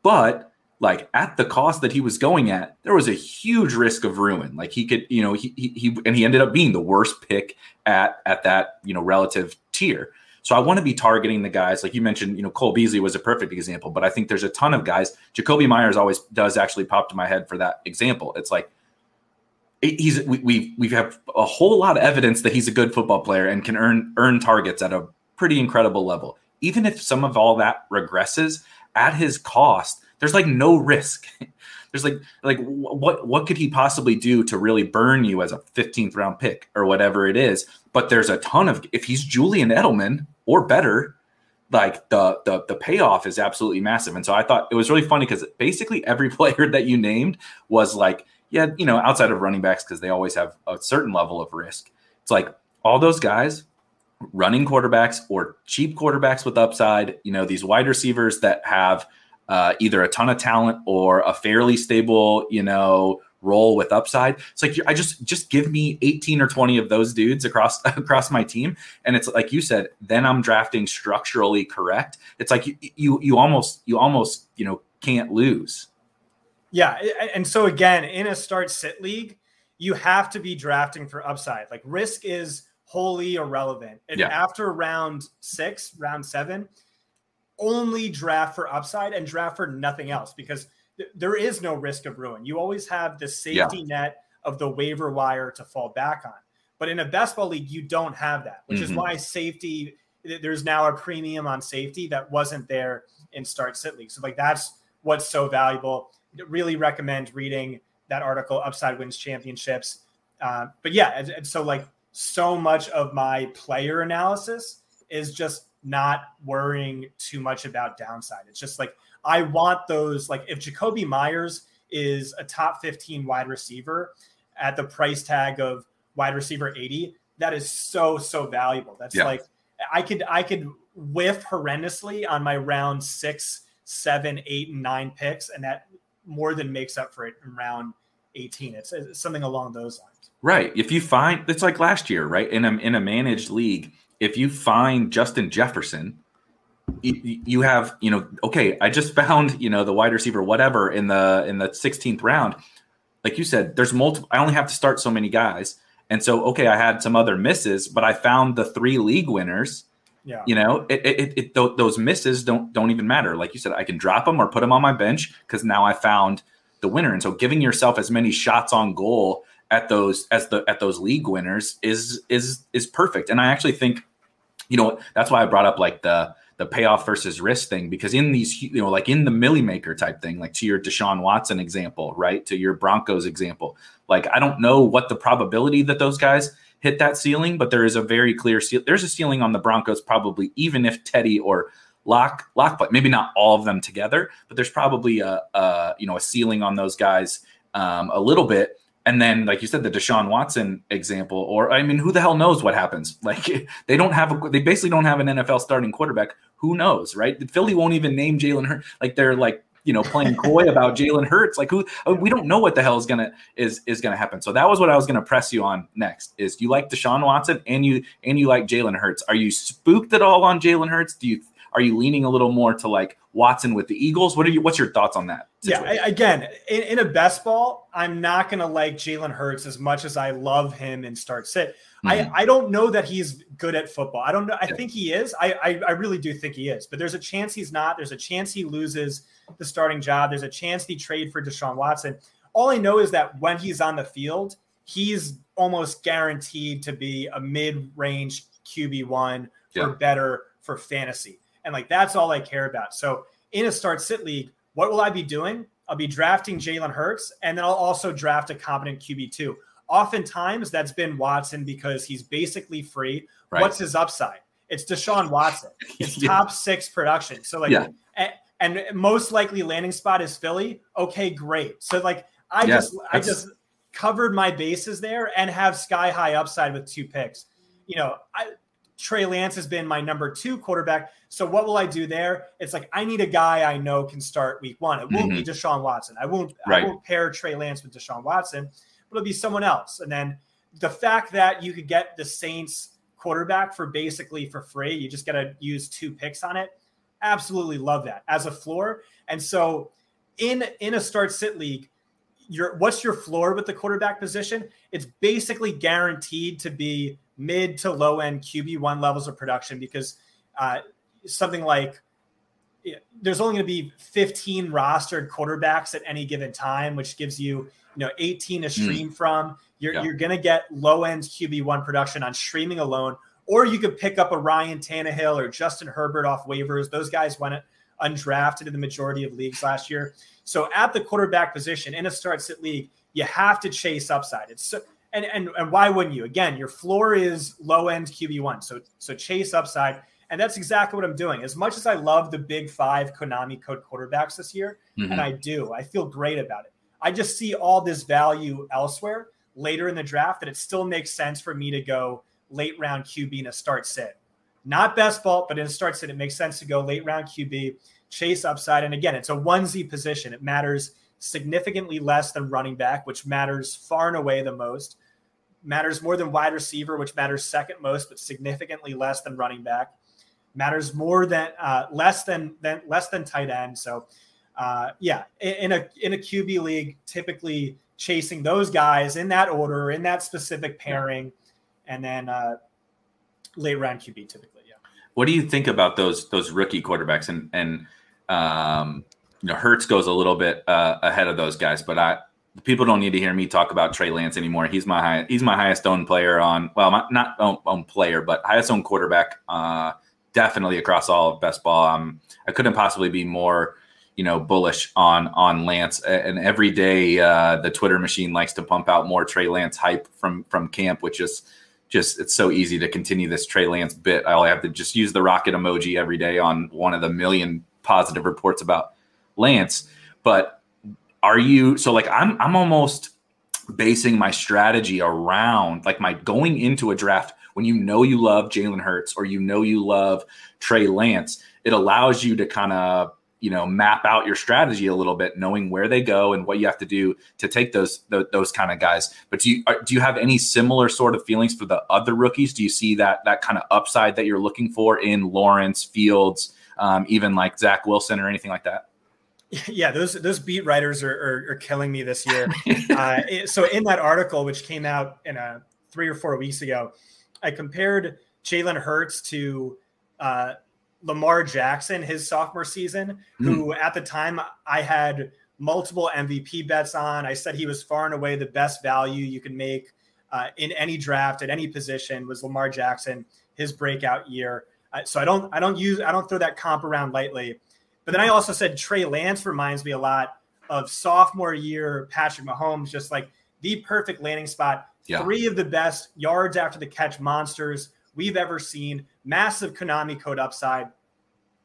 But like at the cost that he was going at, there was a huge risk of ruin. Like he could, you know, he he, he and he ended up being the worst pick at at that, you know, relative tier. So I want to be targeting the guys like you mentioned. You know, Cole Beasley was a perfect example, but I think there's a ton of guys. Jakobi Meyers always does actually pop to my head for that example. It's like he's we we we have a whole lot of evidence that he's a good football player and can earn earn targets at a pretty incredible level. Even if some of all that regresses at his cost, there's like no risk. there's like like what what could he possibly do to really burn you as a 15th round pick or whatever it is? But there's a ton of if he's Julian Edelman or better, like the the the payoff is absolutely massive. And so I thought it was really funny because basically every player that you named was like, yeah, you know, outside of running backs because they always have a certain level of risk. It's like all those guys running quarterbacks or cheap quarterbacks with upside, you know, these wide receivers that have uh, either a ton of talent or a fairly stable, you know, role with upside. It's like I just just give me 18 or 20 of those dudes across across my team and it's like you said then I'm drafting structurally correct. It's like you you, you almost you almost, you know, can't lose. Yeah, and so again, in a start sit league, you have to be drafting for upside. Like risk is wholly irrelevant. And yeah. after round 6, round 7, only draft for upside and draft for nothing else because there is no risk of ruin. You always have the safety yeah. net of the waiver wire to fall back on. But in a best ball league, you don't have that, which mm-hmm. is why safety there's now a premium on safety that wasn't there in start sit league. So like that's what's so valuable. Really recommend reading that article, Upside Wins Championships. Uh, but yeah, and, and so like so much of my player analysis is just not worrying too much about downside. It's just like I want those like if Jakobi Meyers is a top 15 wide receiver at the price tag of wide receiver 80, that is so so valuable. That's yeah. like I could I could whiff horrendously on my round six, seven, eight, and nine picks, and that more than makes up for it in round 18. It's, it's something along those lines. Right. If you find it's like last year, right? In a in a managed league, if you find Justin Jefferson you have you know okay i just found you know the wide receiver whatever in the in the 16th round like you said there's multiple i only have to start so many guys and so okay i had some other misses but i found the three league winners yeah. You know it, it, it th- those misses don't don't even matter. Like you said i can drop them or put them on my bench because now i found the winner. And so giving yourself as many shots on goal at those as the at those league winners is is is perfect. And i actually think you know that's why i brought up like the the payoff versus risk thing because in these you know like in the millie maker type thing like to your deshaun watson example right? To your broncos example. Like i don't know what the probability that those guys hit that ceiling but there is a very clear ce- there's a ceiling on the broncos probably even if teddy or lock lock but maybe not all of them together but there's probably a, a you know a ceiling on those guys um, a little bit and then, like you said, the Deshaun Watson example, or I mean, who the hell knows what happens? Like they don't have a, they basically don't have an NFL starting quarterback. Who knows, right? Philly won't even name Jalen Hurts. Like they're like you know playing coy about Jalen Hurts. Like who uh, we don't know what the hell is gonna is is gonna happen. So that was what I was gonna press you on next. Is you like Deshaun Watson and you and you like Jalen Hurts? Are you spooked at all on Jalen Hurts? Do you are you leaning a little more to like Watson with the Eagles? What are you? What's your thoughts on that? Situation? Yeah, again, in, in, a best ball, I'm not going to like Jalen Hurts as much as I love him and start sit. Mm-hmm. I I don't know that he's good at football. I don't know. I think he is. I, I I really do think he is. But there's a chance he's not. There's a chance he loses the starting job. There's a chance he trade for Deshaun Watson. All I know is that when he's on the field, he's almost guaranteed to be a mid-range QB one yeah. or better for fantasy. And like that's all I care about. So in a start sit league, what will I be doing? I'll be drafting Jalen Hurts, and then I'll also draft a competent QB two. Oftentimes that's been Watson because he's basically free. Right. What's his upside? It's Deshaun Watson. It's yeah. top six production. So like yeah. and, and, most likely landing spot is Philly. Okay, great. So like I yeah, just I just covered my bases there and have sky high upside with two picks. You know, I Trey Lance has been my number two quarterback. So what will I do there? It's like I need a guy I know can start week one. It won't mm-hmm. be Deshaun Watson. I won't right. I won't pair Trey Lance with Deshaun Watson, but it'll be someone else. And then the fact that you could get the Saints quarterback for basically for free, you just gotta use two picks on it. Absolutely love that as a floor. And so in in a start sit league, your what's your floor with the quarterback position? It's basically guaranteed to be mid to low end QB1 levels of production because uh, something like there's only going to be 15 rostered quarterbacks at any given time, which gives you, you know, 18 to hmm. stream mm. from. You're, yeah. you're going to get low end QB1 production on streaming alone, or you could pick up a Ryan Tannehill or Justin Herbert off waivers. Those guys went undrafted in the majority of leagues last year. So at the quarterback position in a start sit league, you have to chase upside. It's so, and, and and why wouldn't you? Again, your floor is low end QB1. So so chase upside. And that's exactly what I'm doing. As much as I love the big five Konami code quarterbacks this year, mm-hmm. and I do, I feel great about it. I just see all this value elsewhere later in the draft that it still makes sense for me to go late round QB in a start sit. Not best ball, but in a start sit, it makes sense to go late round QB, chase upside. And again, it's a onesie position. It matters significantly less than running back, which matters far and away the most. Matters more than wide receiver, which matters second most, but significantly less than running back matters more than uh, less than than less than tight end. So uh, yeah, in a in a QB league, typically chasing those guys in that order, in that specific pairing, and then uh, late round QB typically. Yeah. What do you think about those those rookie quarterbacks and and um, you know Hurts goes a little bit uh, ahead of those guys, but I people don't need to hear me talk about Trey Lance anymore. He's my high, he's my highest owned player on well, not, not owned, owned player, but highest owned quarterback uh, definitely across all of best ball. Um, I couldn't possibly be more, you know, bullish on on Lance. And every day, uh, the Twitter machine likes to pump out more Trey Lance hype from from camp, which is just it's so easy to continue this Trey Lance bit. I only have to just use the rocket emoji every day on one of the million positive reports about Lance. But are you so like I'm I'm almost basing my strategy around like my going into a draft when you know you love Jalen Hurts or you know you love Trey Lance, it allows you to kind of you know map out your strategy a little bit knowing where they go and what you have to do to take those those, those kind of guys but do you are, do you have any similar sort of feelings for the other rookies do you see that that kind of upside that you're looking for in lawrence fields um, even like zach wilson or anything like that yeah those those beat writers are, are, are killing me this year uh, so in that article which came out in a three or four weeks ago I compared Jalen Hurts to uh, Lamar Jackson his sophomore season, mm. who at the time I had multiple MVP bets on. I said he was far and away the best value you can make uh, in any draft at any position was Lamar Jackson his breakout year. So I don't I don't use I don't throw that comp around lightly. But then I also said Trey Lance reminds me a lot of sophomore year Patrick Mahomes, just like the perfect landing spot yeah. Three of the best yards after the catch monsters we've ever seen. Massive Konami code upside.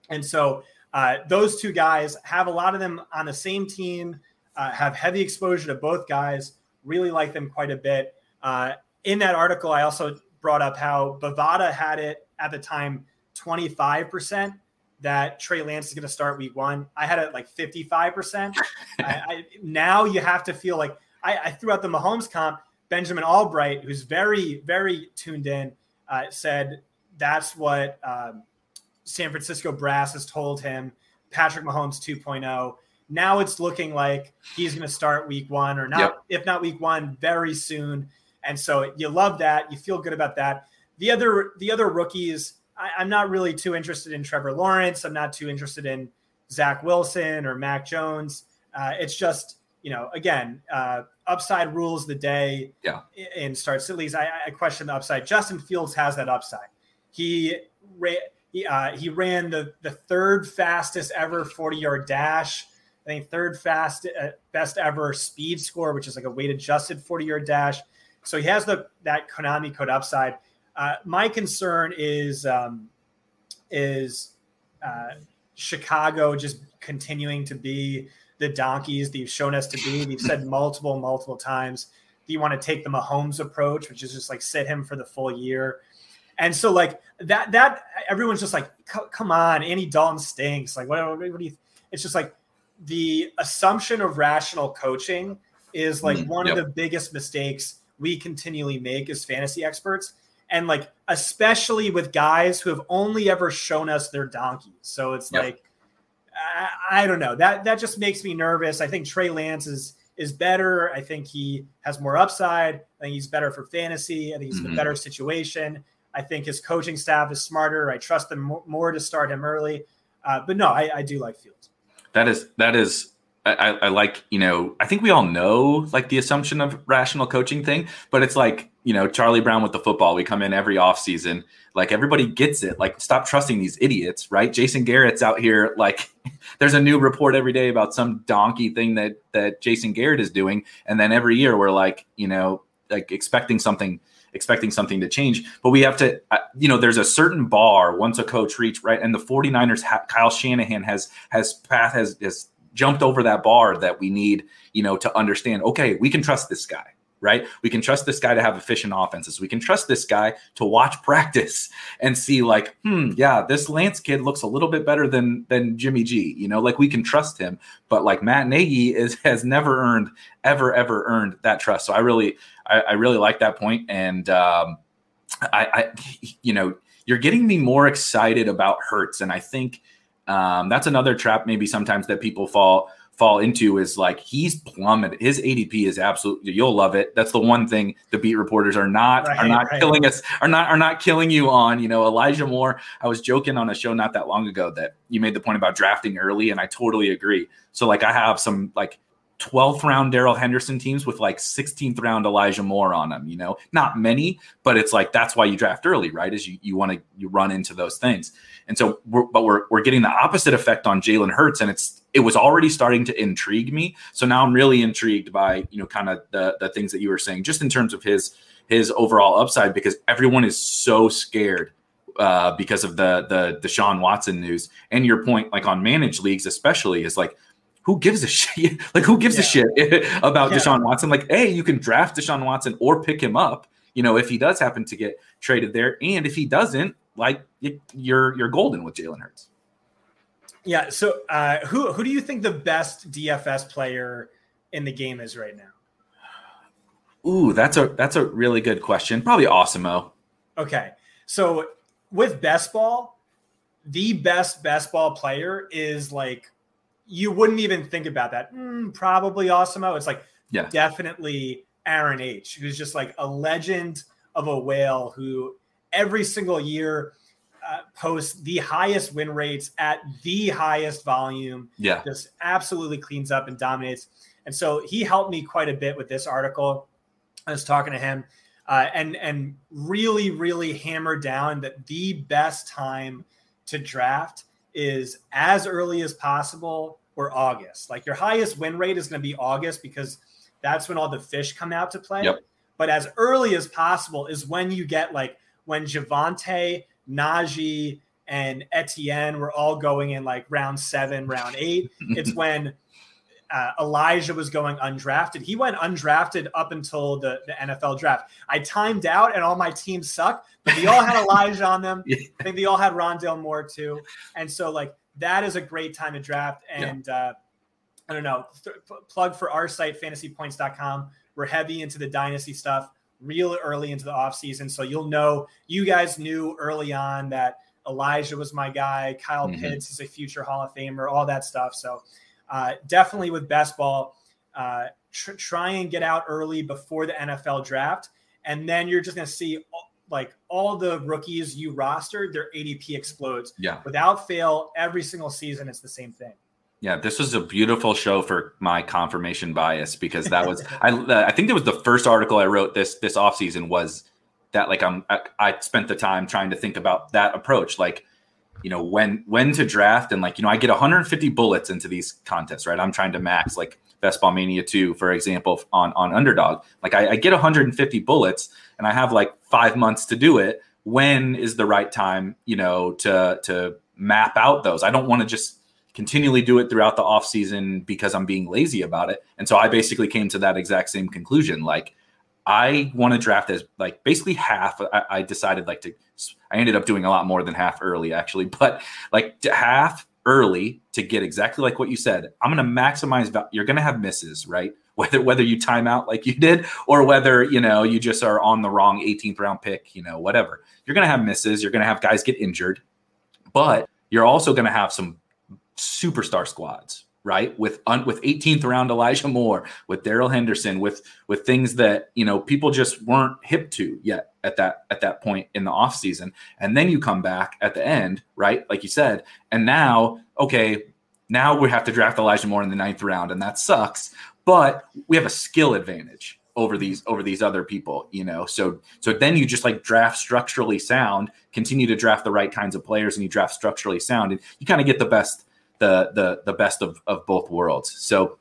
And so uh, those two guys have a lot of them on the same team, uh, have heavy exposure to both guys, really like them quite a bit. Uh, in that article, I also brought up how Bovada had it at the time 25% that Trey Lance is going to start week one. I had it like 55%. I, I, now you have to feel like I, I threw out the Mahomes comp Benjamin Allbright, who's very, very tuned in, uh, said that's what um, San Francisco Brass has told him. Patrick Mahomes 2.0. Now it's looking like he's going to start week one, or not, yep. if not week one, very soon. And so you love that. You feel good about that. The other, the other rookies, I, I'm not really too interested in Trevor Lawrence. I'm not too interested in Zach Wilson or Mac Jones. Uh, it's just you know, again, uh, upside rules the day yeah. in starts. At least I, I, question the upside. Justin Fields has that upside. He ran, he, uh, he ran the, the third fastest ever 40 yard dash. I think third fast uh, best ever speed score, which is like a weight adjusted 40 yard dash. So he has the that Konami code upside. Uh, my concern is um, is uh, Chicago just continuing to be the donkeys that you've shown us to be. We've said multiple, multiple times that you want to take the Mahomes approach, which is just like sit him for the full year. And so like that, that everyone's just like, come on, Andy Dalton stinks. Like, what, what, do you, it's just like the assumption of rational coaching is like mm-hmm. one yep. of the biggest mistakes we continually make as fantasy experts. And like, especially with guys who have only ever shown us their donkeys. So it's yep. like, I, I, don't know. That that just makes me nervous. I think Trey Lance is is better. I think he has more upside. I think he's better for fantasy. I think he's mm-hmm. in a mm-hmm. better situation. I think his coaching staff is smarter. I trust them more to start him early. Uh, but no, I, I do like Fields. That is that is I, I, like, you know, I think we all know like the assumption of rational coaching thing, but it's like, you know, Charlie Brown with the football. We come in every offseason, like everybody gets it. Like, stop trusting these idiots, right? Jason Garrett's out here, like, there's a new report every day about some donkey thing that that Jason Garrett is doing. And then every year we're like, you know, like expecting something expecting something to change. But we have to, uh, you know, there's a certain bar once a coach reach right, and the 49ers, ha- Kyle Shanahan has has path has has jumped over that bar that we need, you know, to understand, okay, we can trust this guy, right? We can trust this guy to have efficient offenses. We can trust this guy to watch practice and see like, hmm, yeah, this Lance kid looks a little bit better than than Jimmy G, you know, like we can trust him. But like Matt Nagy is has never earned, ever, ever earned that trust. So I really, I, I really like that point. And um I, I you know, you're getting me more excited about Hurts. And I think um, that's another trap maybe sometimes that people fall fall into is like he's plummeted. His ADP is absolutely you'll love it. That's the one thing the beat reporters are not right, are not right. killing us are not are not killing you on. You know, Elijah Moore. I was joking on a show not that long ago that you made the point about drafting early, and I totally agree. So like I have some like 12th round Darrell Henderson teams with like 16th round Elijah Moore on them, you know, not many, but it's like that's why you draft early, right? Is you, you want to you run into those things. And so we're, but we're we're getting the opposite effect on Jalen Hurts and it's it was already starting to intrigue me. So now I'm really intrigued by, you know, kind of the the things that you were saying just in terms of his his overall upside because everyone is so scared uh, because of the the Deshaun Watson news. And your point, like on managed leagues, especially, is like who gives a shit? like, who gives yeah. a shit about yeah. Deshaun Watson? Like, hey, you can draft Deshaun Watson or pick him up. You know, if he does happen to get traded there, and if he doesn't, like, you're you're golden with Jalen Hurts. Yeah. So, uh, who who do you think the best DFS player in the game is right now? Ooh, that's a that's a really good question. Probably Awesemo. Okay. So with best ball, the best best ball player is like you wouldn't even think about that. Mm, probably Awesemo. It's like yeah. definitely Aaron H, who's just like a legend of a whale who every single year uh, posts the highest win rates at the highest volume. Yeah. Just absolutely cleans up and dominates. And so he helped me quite a bit with this article. I was talking to him uh, and and really, really hammered down that the best time to draft is as early as possible or August. Like your highest win rate is going to be August because that's when all the fish come out to play. Yep. But as early as possible is when you get like when Javonte, Najee, and Etienne were all going in like round seven, round eight. it's when uh, Elijah was going undrafted. He went undrafted up until the, the NFL draft. I timed out and all my teams suck, but they all had Elijah on them. Yeah. I think they all had Rondale Moore too. And so like that is a great time to draft. And yeah. uh, I don't know, th- plug for our site, fantasypoints.com. We're heavy into the dynasty stuff real early into the offseason. So you'll know you guys knew early on that Elijah was my guy. Kyle mm-hmm. Pitts is a future Hall of Famer, all that stuff. So uh, definitely with best ball, uh, tr- try and get out early before the NFL draft. And then you're just going to see like all the rookies you rostered, their ADP explodes. Yeah. Without fail, every single season, it's the same thing. Yeah, this was a beautiful show for my confirmation bias because that was I uh, I think that was the first article I wrote this this off season was that like I'm I, I spent the time trying to think about that approach like you know when when to draft. And like you know I get 150 bullets into these contests right? I'm trying to max like Best Ball Mania 2 for example on on underdog. Like I, I get 150 bullets and I have like five months to do it. When is the right time you know to to map out those? I don't want to just continually do it throughout the off season because I'm being lazy about it. And so I basically came to that exact same conclusion. Like I want to draft as like basically half. I, I, decided like to. I ended up doing a lot more than half early actually, but like half early to get exactly like what you said. I'm going to maximize. You're going to have misses, right? Whether whether you time out like you did or whether you know you just are on the wrong 18th round pick, you know whatever. You're going to have misses. You're going to have guys get injured, but you're also going to have some superstar squads, right? With un, with 18th round Elijah Moore, with Darrell Henderson, with with things that you know people just weren't hip to yet at that at that point in the offseason. And then you come back at the end, right? Like you said, and now, okay, now we have to draft Elijah Moore in the ninth round, and that sucks. But we have a skill advantage over these over these other people, you know. So so then you just like draft structurally sound, continue to draft the right kinds of players, and you draft structurally sound, and you kind of get the best the the the best of of both worlds. So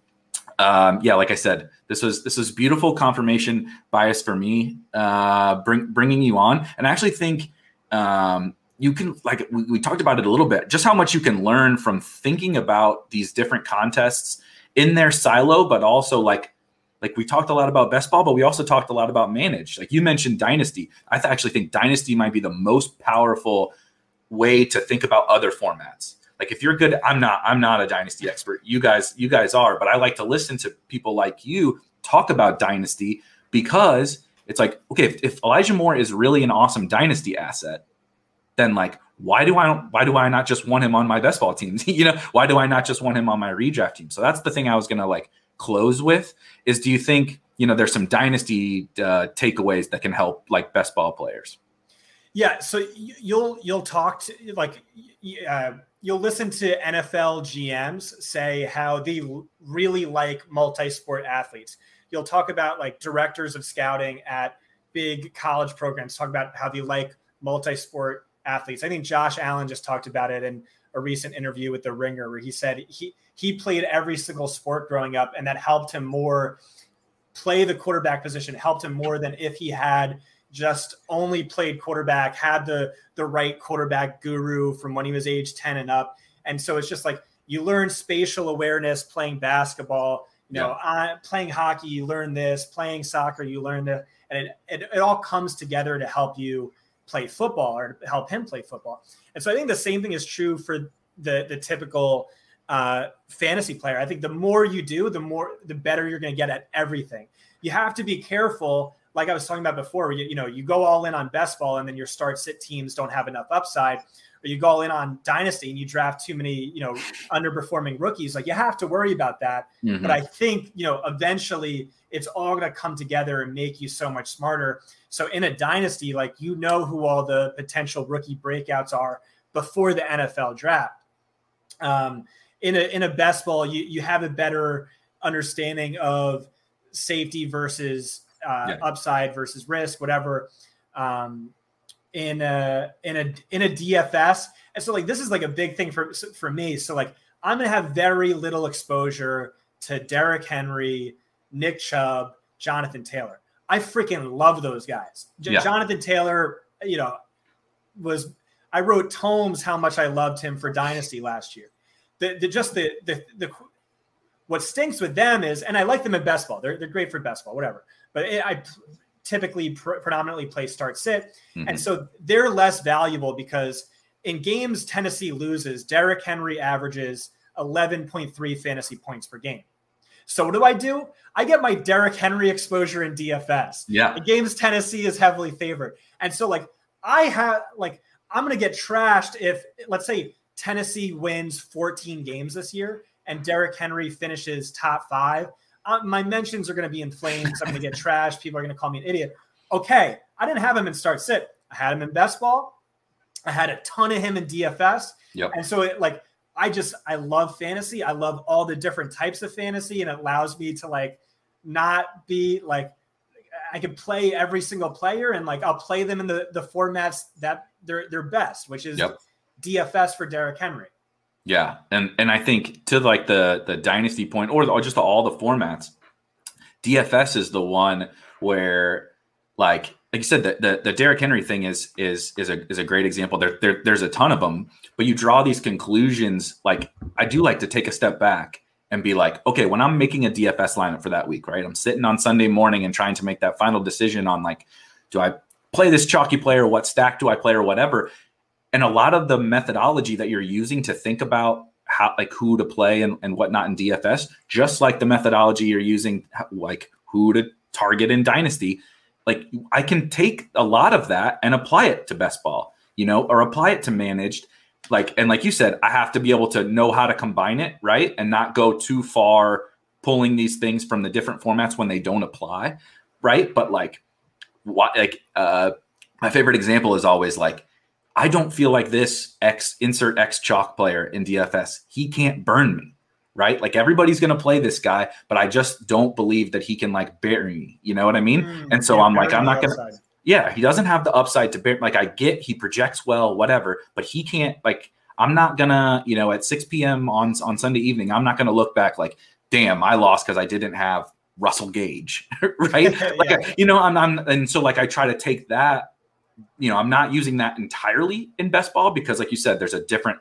um, yeah, like I said, this was this was beautiful confirmation bias for me, uh, bring, bringing you on, and I actually think um, you can like we, we talked about it a little bit, just how much you can learn from thinking about these different contests in their silo, but also like like we talked a lot about best ball, but we also talked a lot about manage. Like you mentioned dynasty. I th- actually think dynasty might be the most powerful way to think about other formats. Like if you're good, I'm not, I'm not a dynasty expert. You guys, you guys are, but I like to listen to people like you talk about dynasty because it's like, okay, if, if Elijah Moore is really an awesome dynasty asset, then like why do I why do I not just want him on my best ball teams? you know, why do I not just want him on my redraft team? So that's the thing I was gonna like close with is do you think you know there's some dynasty uh, takeaways that can help like best ball players? Yeah, so you'll you'll talk to like uh, you'll listen to NFL GMs say how they really like multi-sport athletes. You'll talk about like directors of scouting at big college programs talk about how they like multi-sport athletes. I think Josh Allen just talked about it in a recent interview with the Ringer where he said he he played every single sport growing up and that helped him more play the quarterback position helped him more than if he had just only played quarterback, had the the right quarterback guru from when he was age 10 and up. And so it's just like you learn spatial awareness playing basketball, you know, yeah. uh, playing hockey, you learn this, playing soccer, you learn that. And it, it, it all comes together to help you play football or help him play football. And so I think the same thing is true for the the typical uh, fantasy player. I think the more you do, the more the better you're going to get at everything. You have to be careful like I was talking about before, you, you know, you go all in on best ball and then your start sit teams don't have enough upside, or you go all in on dynasty and you draft too many, you know, underperforming rookies. Like you have to worry about that. Mm-hmm. But I think, you know, eventually it's all going to come together and make you so much smarter. So in a dynasty, like you know who all the potential rookie breakouts are before the NFL draft. Um, in a in a best ball, you you have a better understanding of safety versus uh, yeah. upside versus risk, whatever. Um, in a in a in a DFS, and so like this is like a big thing for for me. So like I'm gonna have very little exposure to Derrick Henry, Nick Chubb, Jonathan Taylor. I freaking love those guys. J- yeah. Jonathan Taylor, you know, was I wrote tomes how much I loved him for Dynasty last year. The, the just the the the what stinks with them is, and I like them in best ball. They're they're great for best ball, whatever but it, I typically pr- predominantly play start sit. Mm-hmm. And so they're less valuable because in games Tennessee loses, Derrick Henry averages 11.3 fantasy points per game. So what do I do? I get my Derrick Henry exposure in DFS. Yeah. The games Tennessee is heavily favored. And so like I have like I'm going to get trashed if let's say Tennessee wins 14 games this year and Derrick Henry finishes top 5 uh, my mentions are going to be in flames. I'm going to get trashed. People are going to call me an idiot. Okay, I didn't have him in start sit. I had him in best ball. I had a ton of him in DFS. Yep. And so it like I just I love fantasy. I love all the different types of fantasy, and it allows me to like not be like I can play every single player, and like I'll play them in the the formats that they're they're best, which is yep. DFS for Derrick Henry. Yeah, and and I think to like the the dynasty point, or, or just all the formats, DFS is the one where like like you said the, the the Derrick Henry thing is is is a is a great example. There, there there's a ton of them, but you draw these conclusions. Like I do like to take a step back and be like, okay, when I'm making a DFS lineup for that week, right? I'm sitting on Sunday morning and trying to make that final decision on like, do I play this chalky player? What stack do I play or whatever? And a lot of the methodology that you're using to think about how like who to play and, and whatnot in DFS, just like the methodology you're using, like who to target in Dynasty, like I can take a lot of that and apply it to best ball, you know, or apply it to managed. like and like you said, I have to be able to know how to combine it, right? And not go too far pulling these things from the different formats when they don't apply, right? But like what like uh my favorite example is always like I don't feel like this X insert X chalk player in DFS. He can't burn me, right? Like everybody's going to play this guy, but I just don't believe that he can like bury me. You know what I mean? Mm, and so I'm like, I'm not going to. Yeah, he doesn't have the upside to bear. Like I get, he projects well, whatever, but he can't. Like I'm not gonna, you know, at 6 p.m. on on Sunday evening, I'm not gonna look back like, damn, I lost because I didn't have Russell Gage, right? like, yeah. you know, I'm, I'm, and so like I try to take that you know, I'm not using that entirely in best ball because, like you said, there's a different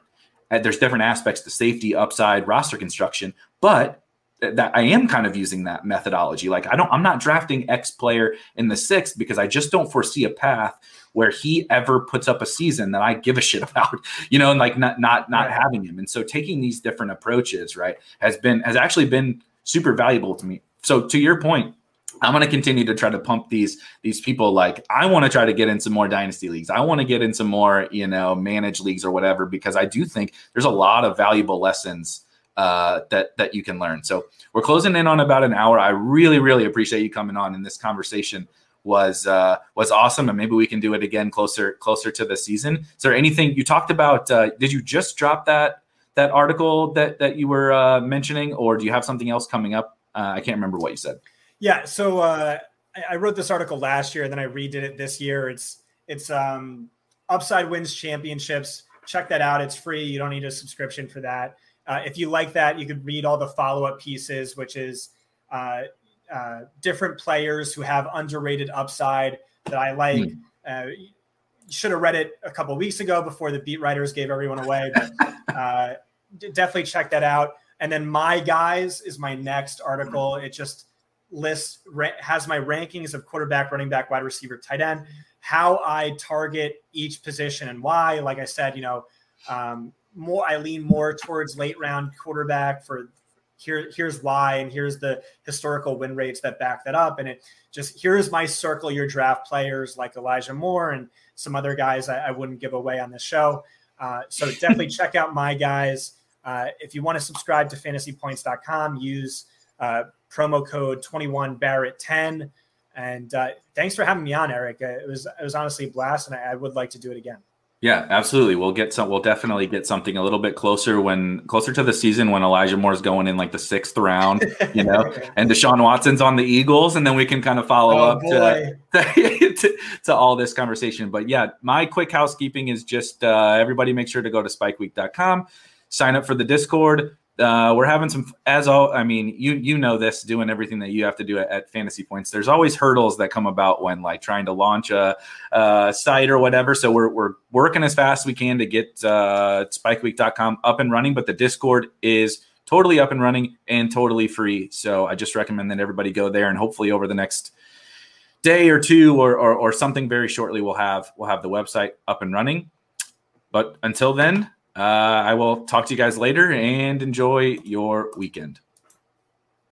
uh, there's different aspects to safety, upside, roster construction, but that I am kind of using that methodology. Like I don't, I'm not drafting X player in the sixth because I just don't foresee a path where he ever puts up a season that I give a shit about, you know, and like not not not right. having him. And so taking these different approaches, right, has been has actually been super valuable to me. So to your point, I'm going to continue to try to pump these these people. Like I want to try to get in some more dynasty leagues. I want to get in some more, you know, managed leagues or whatever because I do think there's a lot of valuable lessons uh, that that you can learn. So we're closing in on about an hour. I really really appreciate you coming on, and this conversation was uh, was awesome. And maybe we can do it again closer closer to the season. Is there anything you talked about? Uh, did you just drop that that article that that you were uh, mentioning, or do you have something else coming up? Uh, I can't remember what you said. Yeah, so uh, I wrote this article last year, and then I redid it this year. It's it's um, Upside Wins Championships. Check that out. It's free. You don't need a subscription for that. Uh, if you like that, you could read all the follow up pieces, which is uh, uh, different players who have underrated upside that I like. Mm. you should have read it a couple weeks ago before the beat writers gave everyone away. But uh, definitely check that out. And then my guys is my next article. It just list has my rankings of quarterback, running back, wide receiver, tight end, how I target each position and why. Like I said, you know, um, more I lean more towards late round quarterback for here. Here's why, and here's the historical win rates that back that up. And it just here's my circle your draft players like Elijah Moore and some other guys I, I wouldn't give away on the show. Uh, so definitely check out my guys. Uh, if you want to subscribe to fantasypoints.com, use uh, promo code 21 Barrett 10. And uh, thanks for having me on, Erik. Uh, it was it was honestly a blast, and I, I would like to do it again. Yeah, absolutely. We'll get some. We'll definitely get something a little bit closer when closer to the season when Elijah Moore's going in like the sixth round, you know, and Deshaun Watson's on the Eagles, and then we can kind of follow oh, up to, to, to all this conversation. But yeah, my quick housekeeping is just uh, everybody make sure to go to spikeweek.com, sign up for the Discord uh, we're having some as all i mean you you know this doing everything that you have to do at, at, fantasy points. There's always hurdles that come about when like trying to launch a, a site or whatever. So we're, we're working as fast as we can to get uh, spikeweek.com up and running but the discord is totally up and running and totally free. So i just recommend that everybody go there and hopefully over the next day or two or, or, or something very shortly we'll have we'll have the website up and running. But until then Uh, I will talk to you guys later and enjoy your weekend.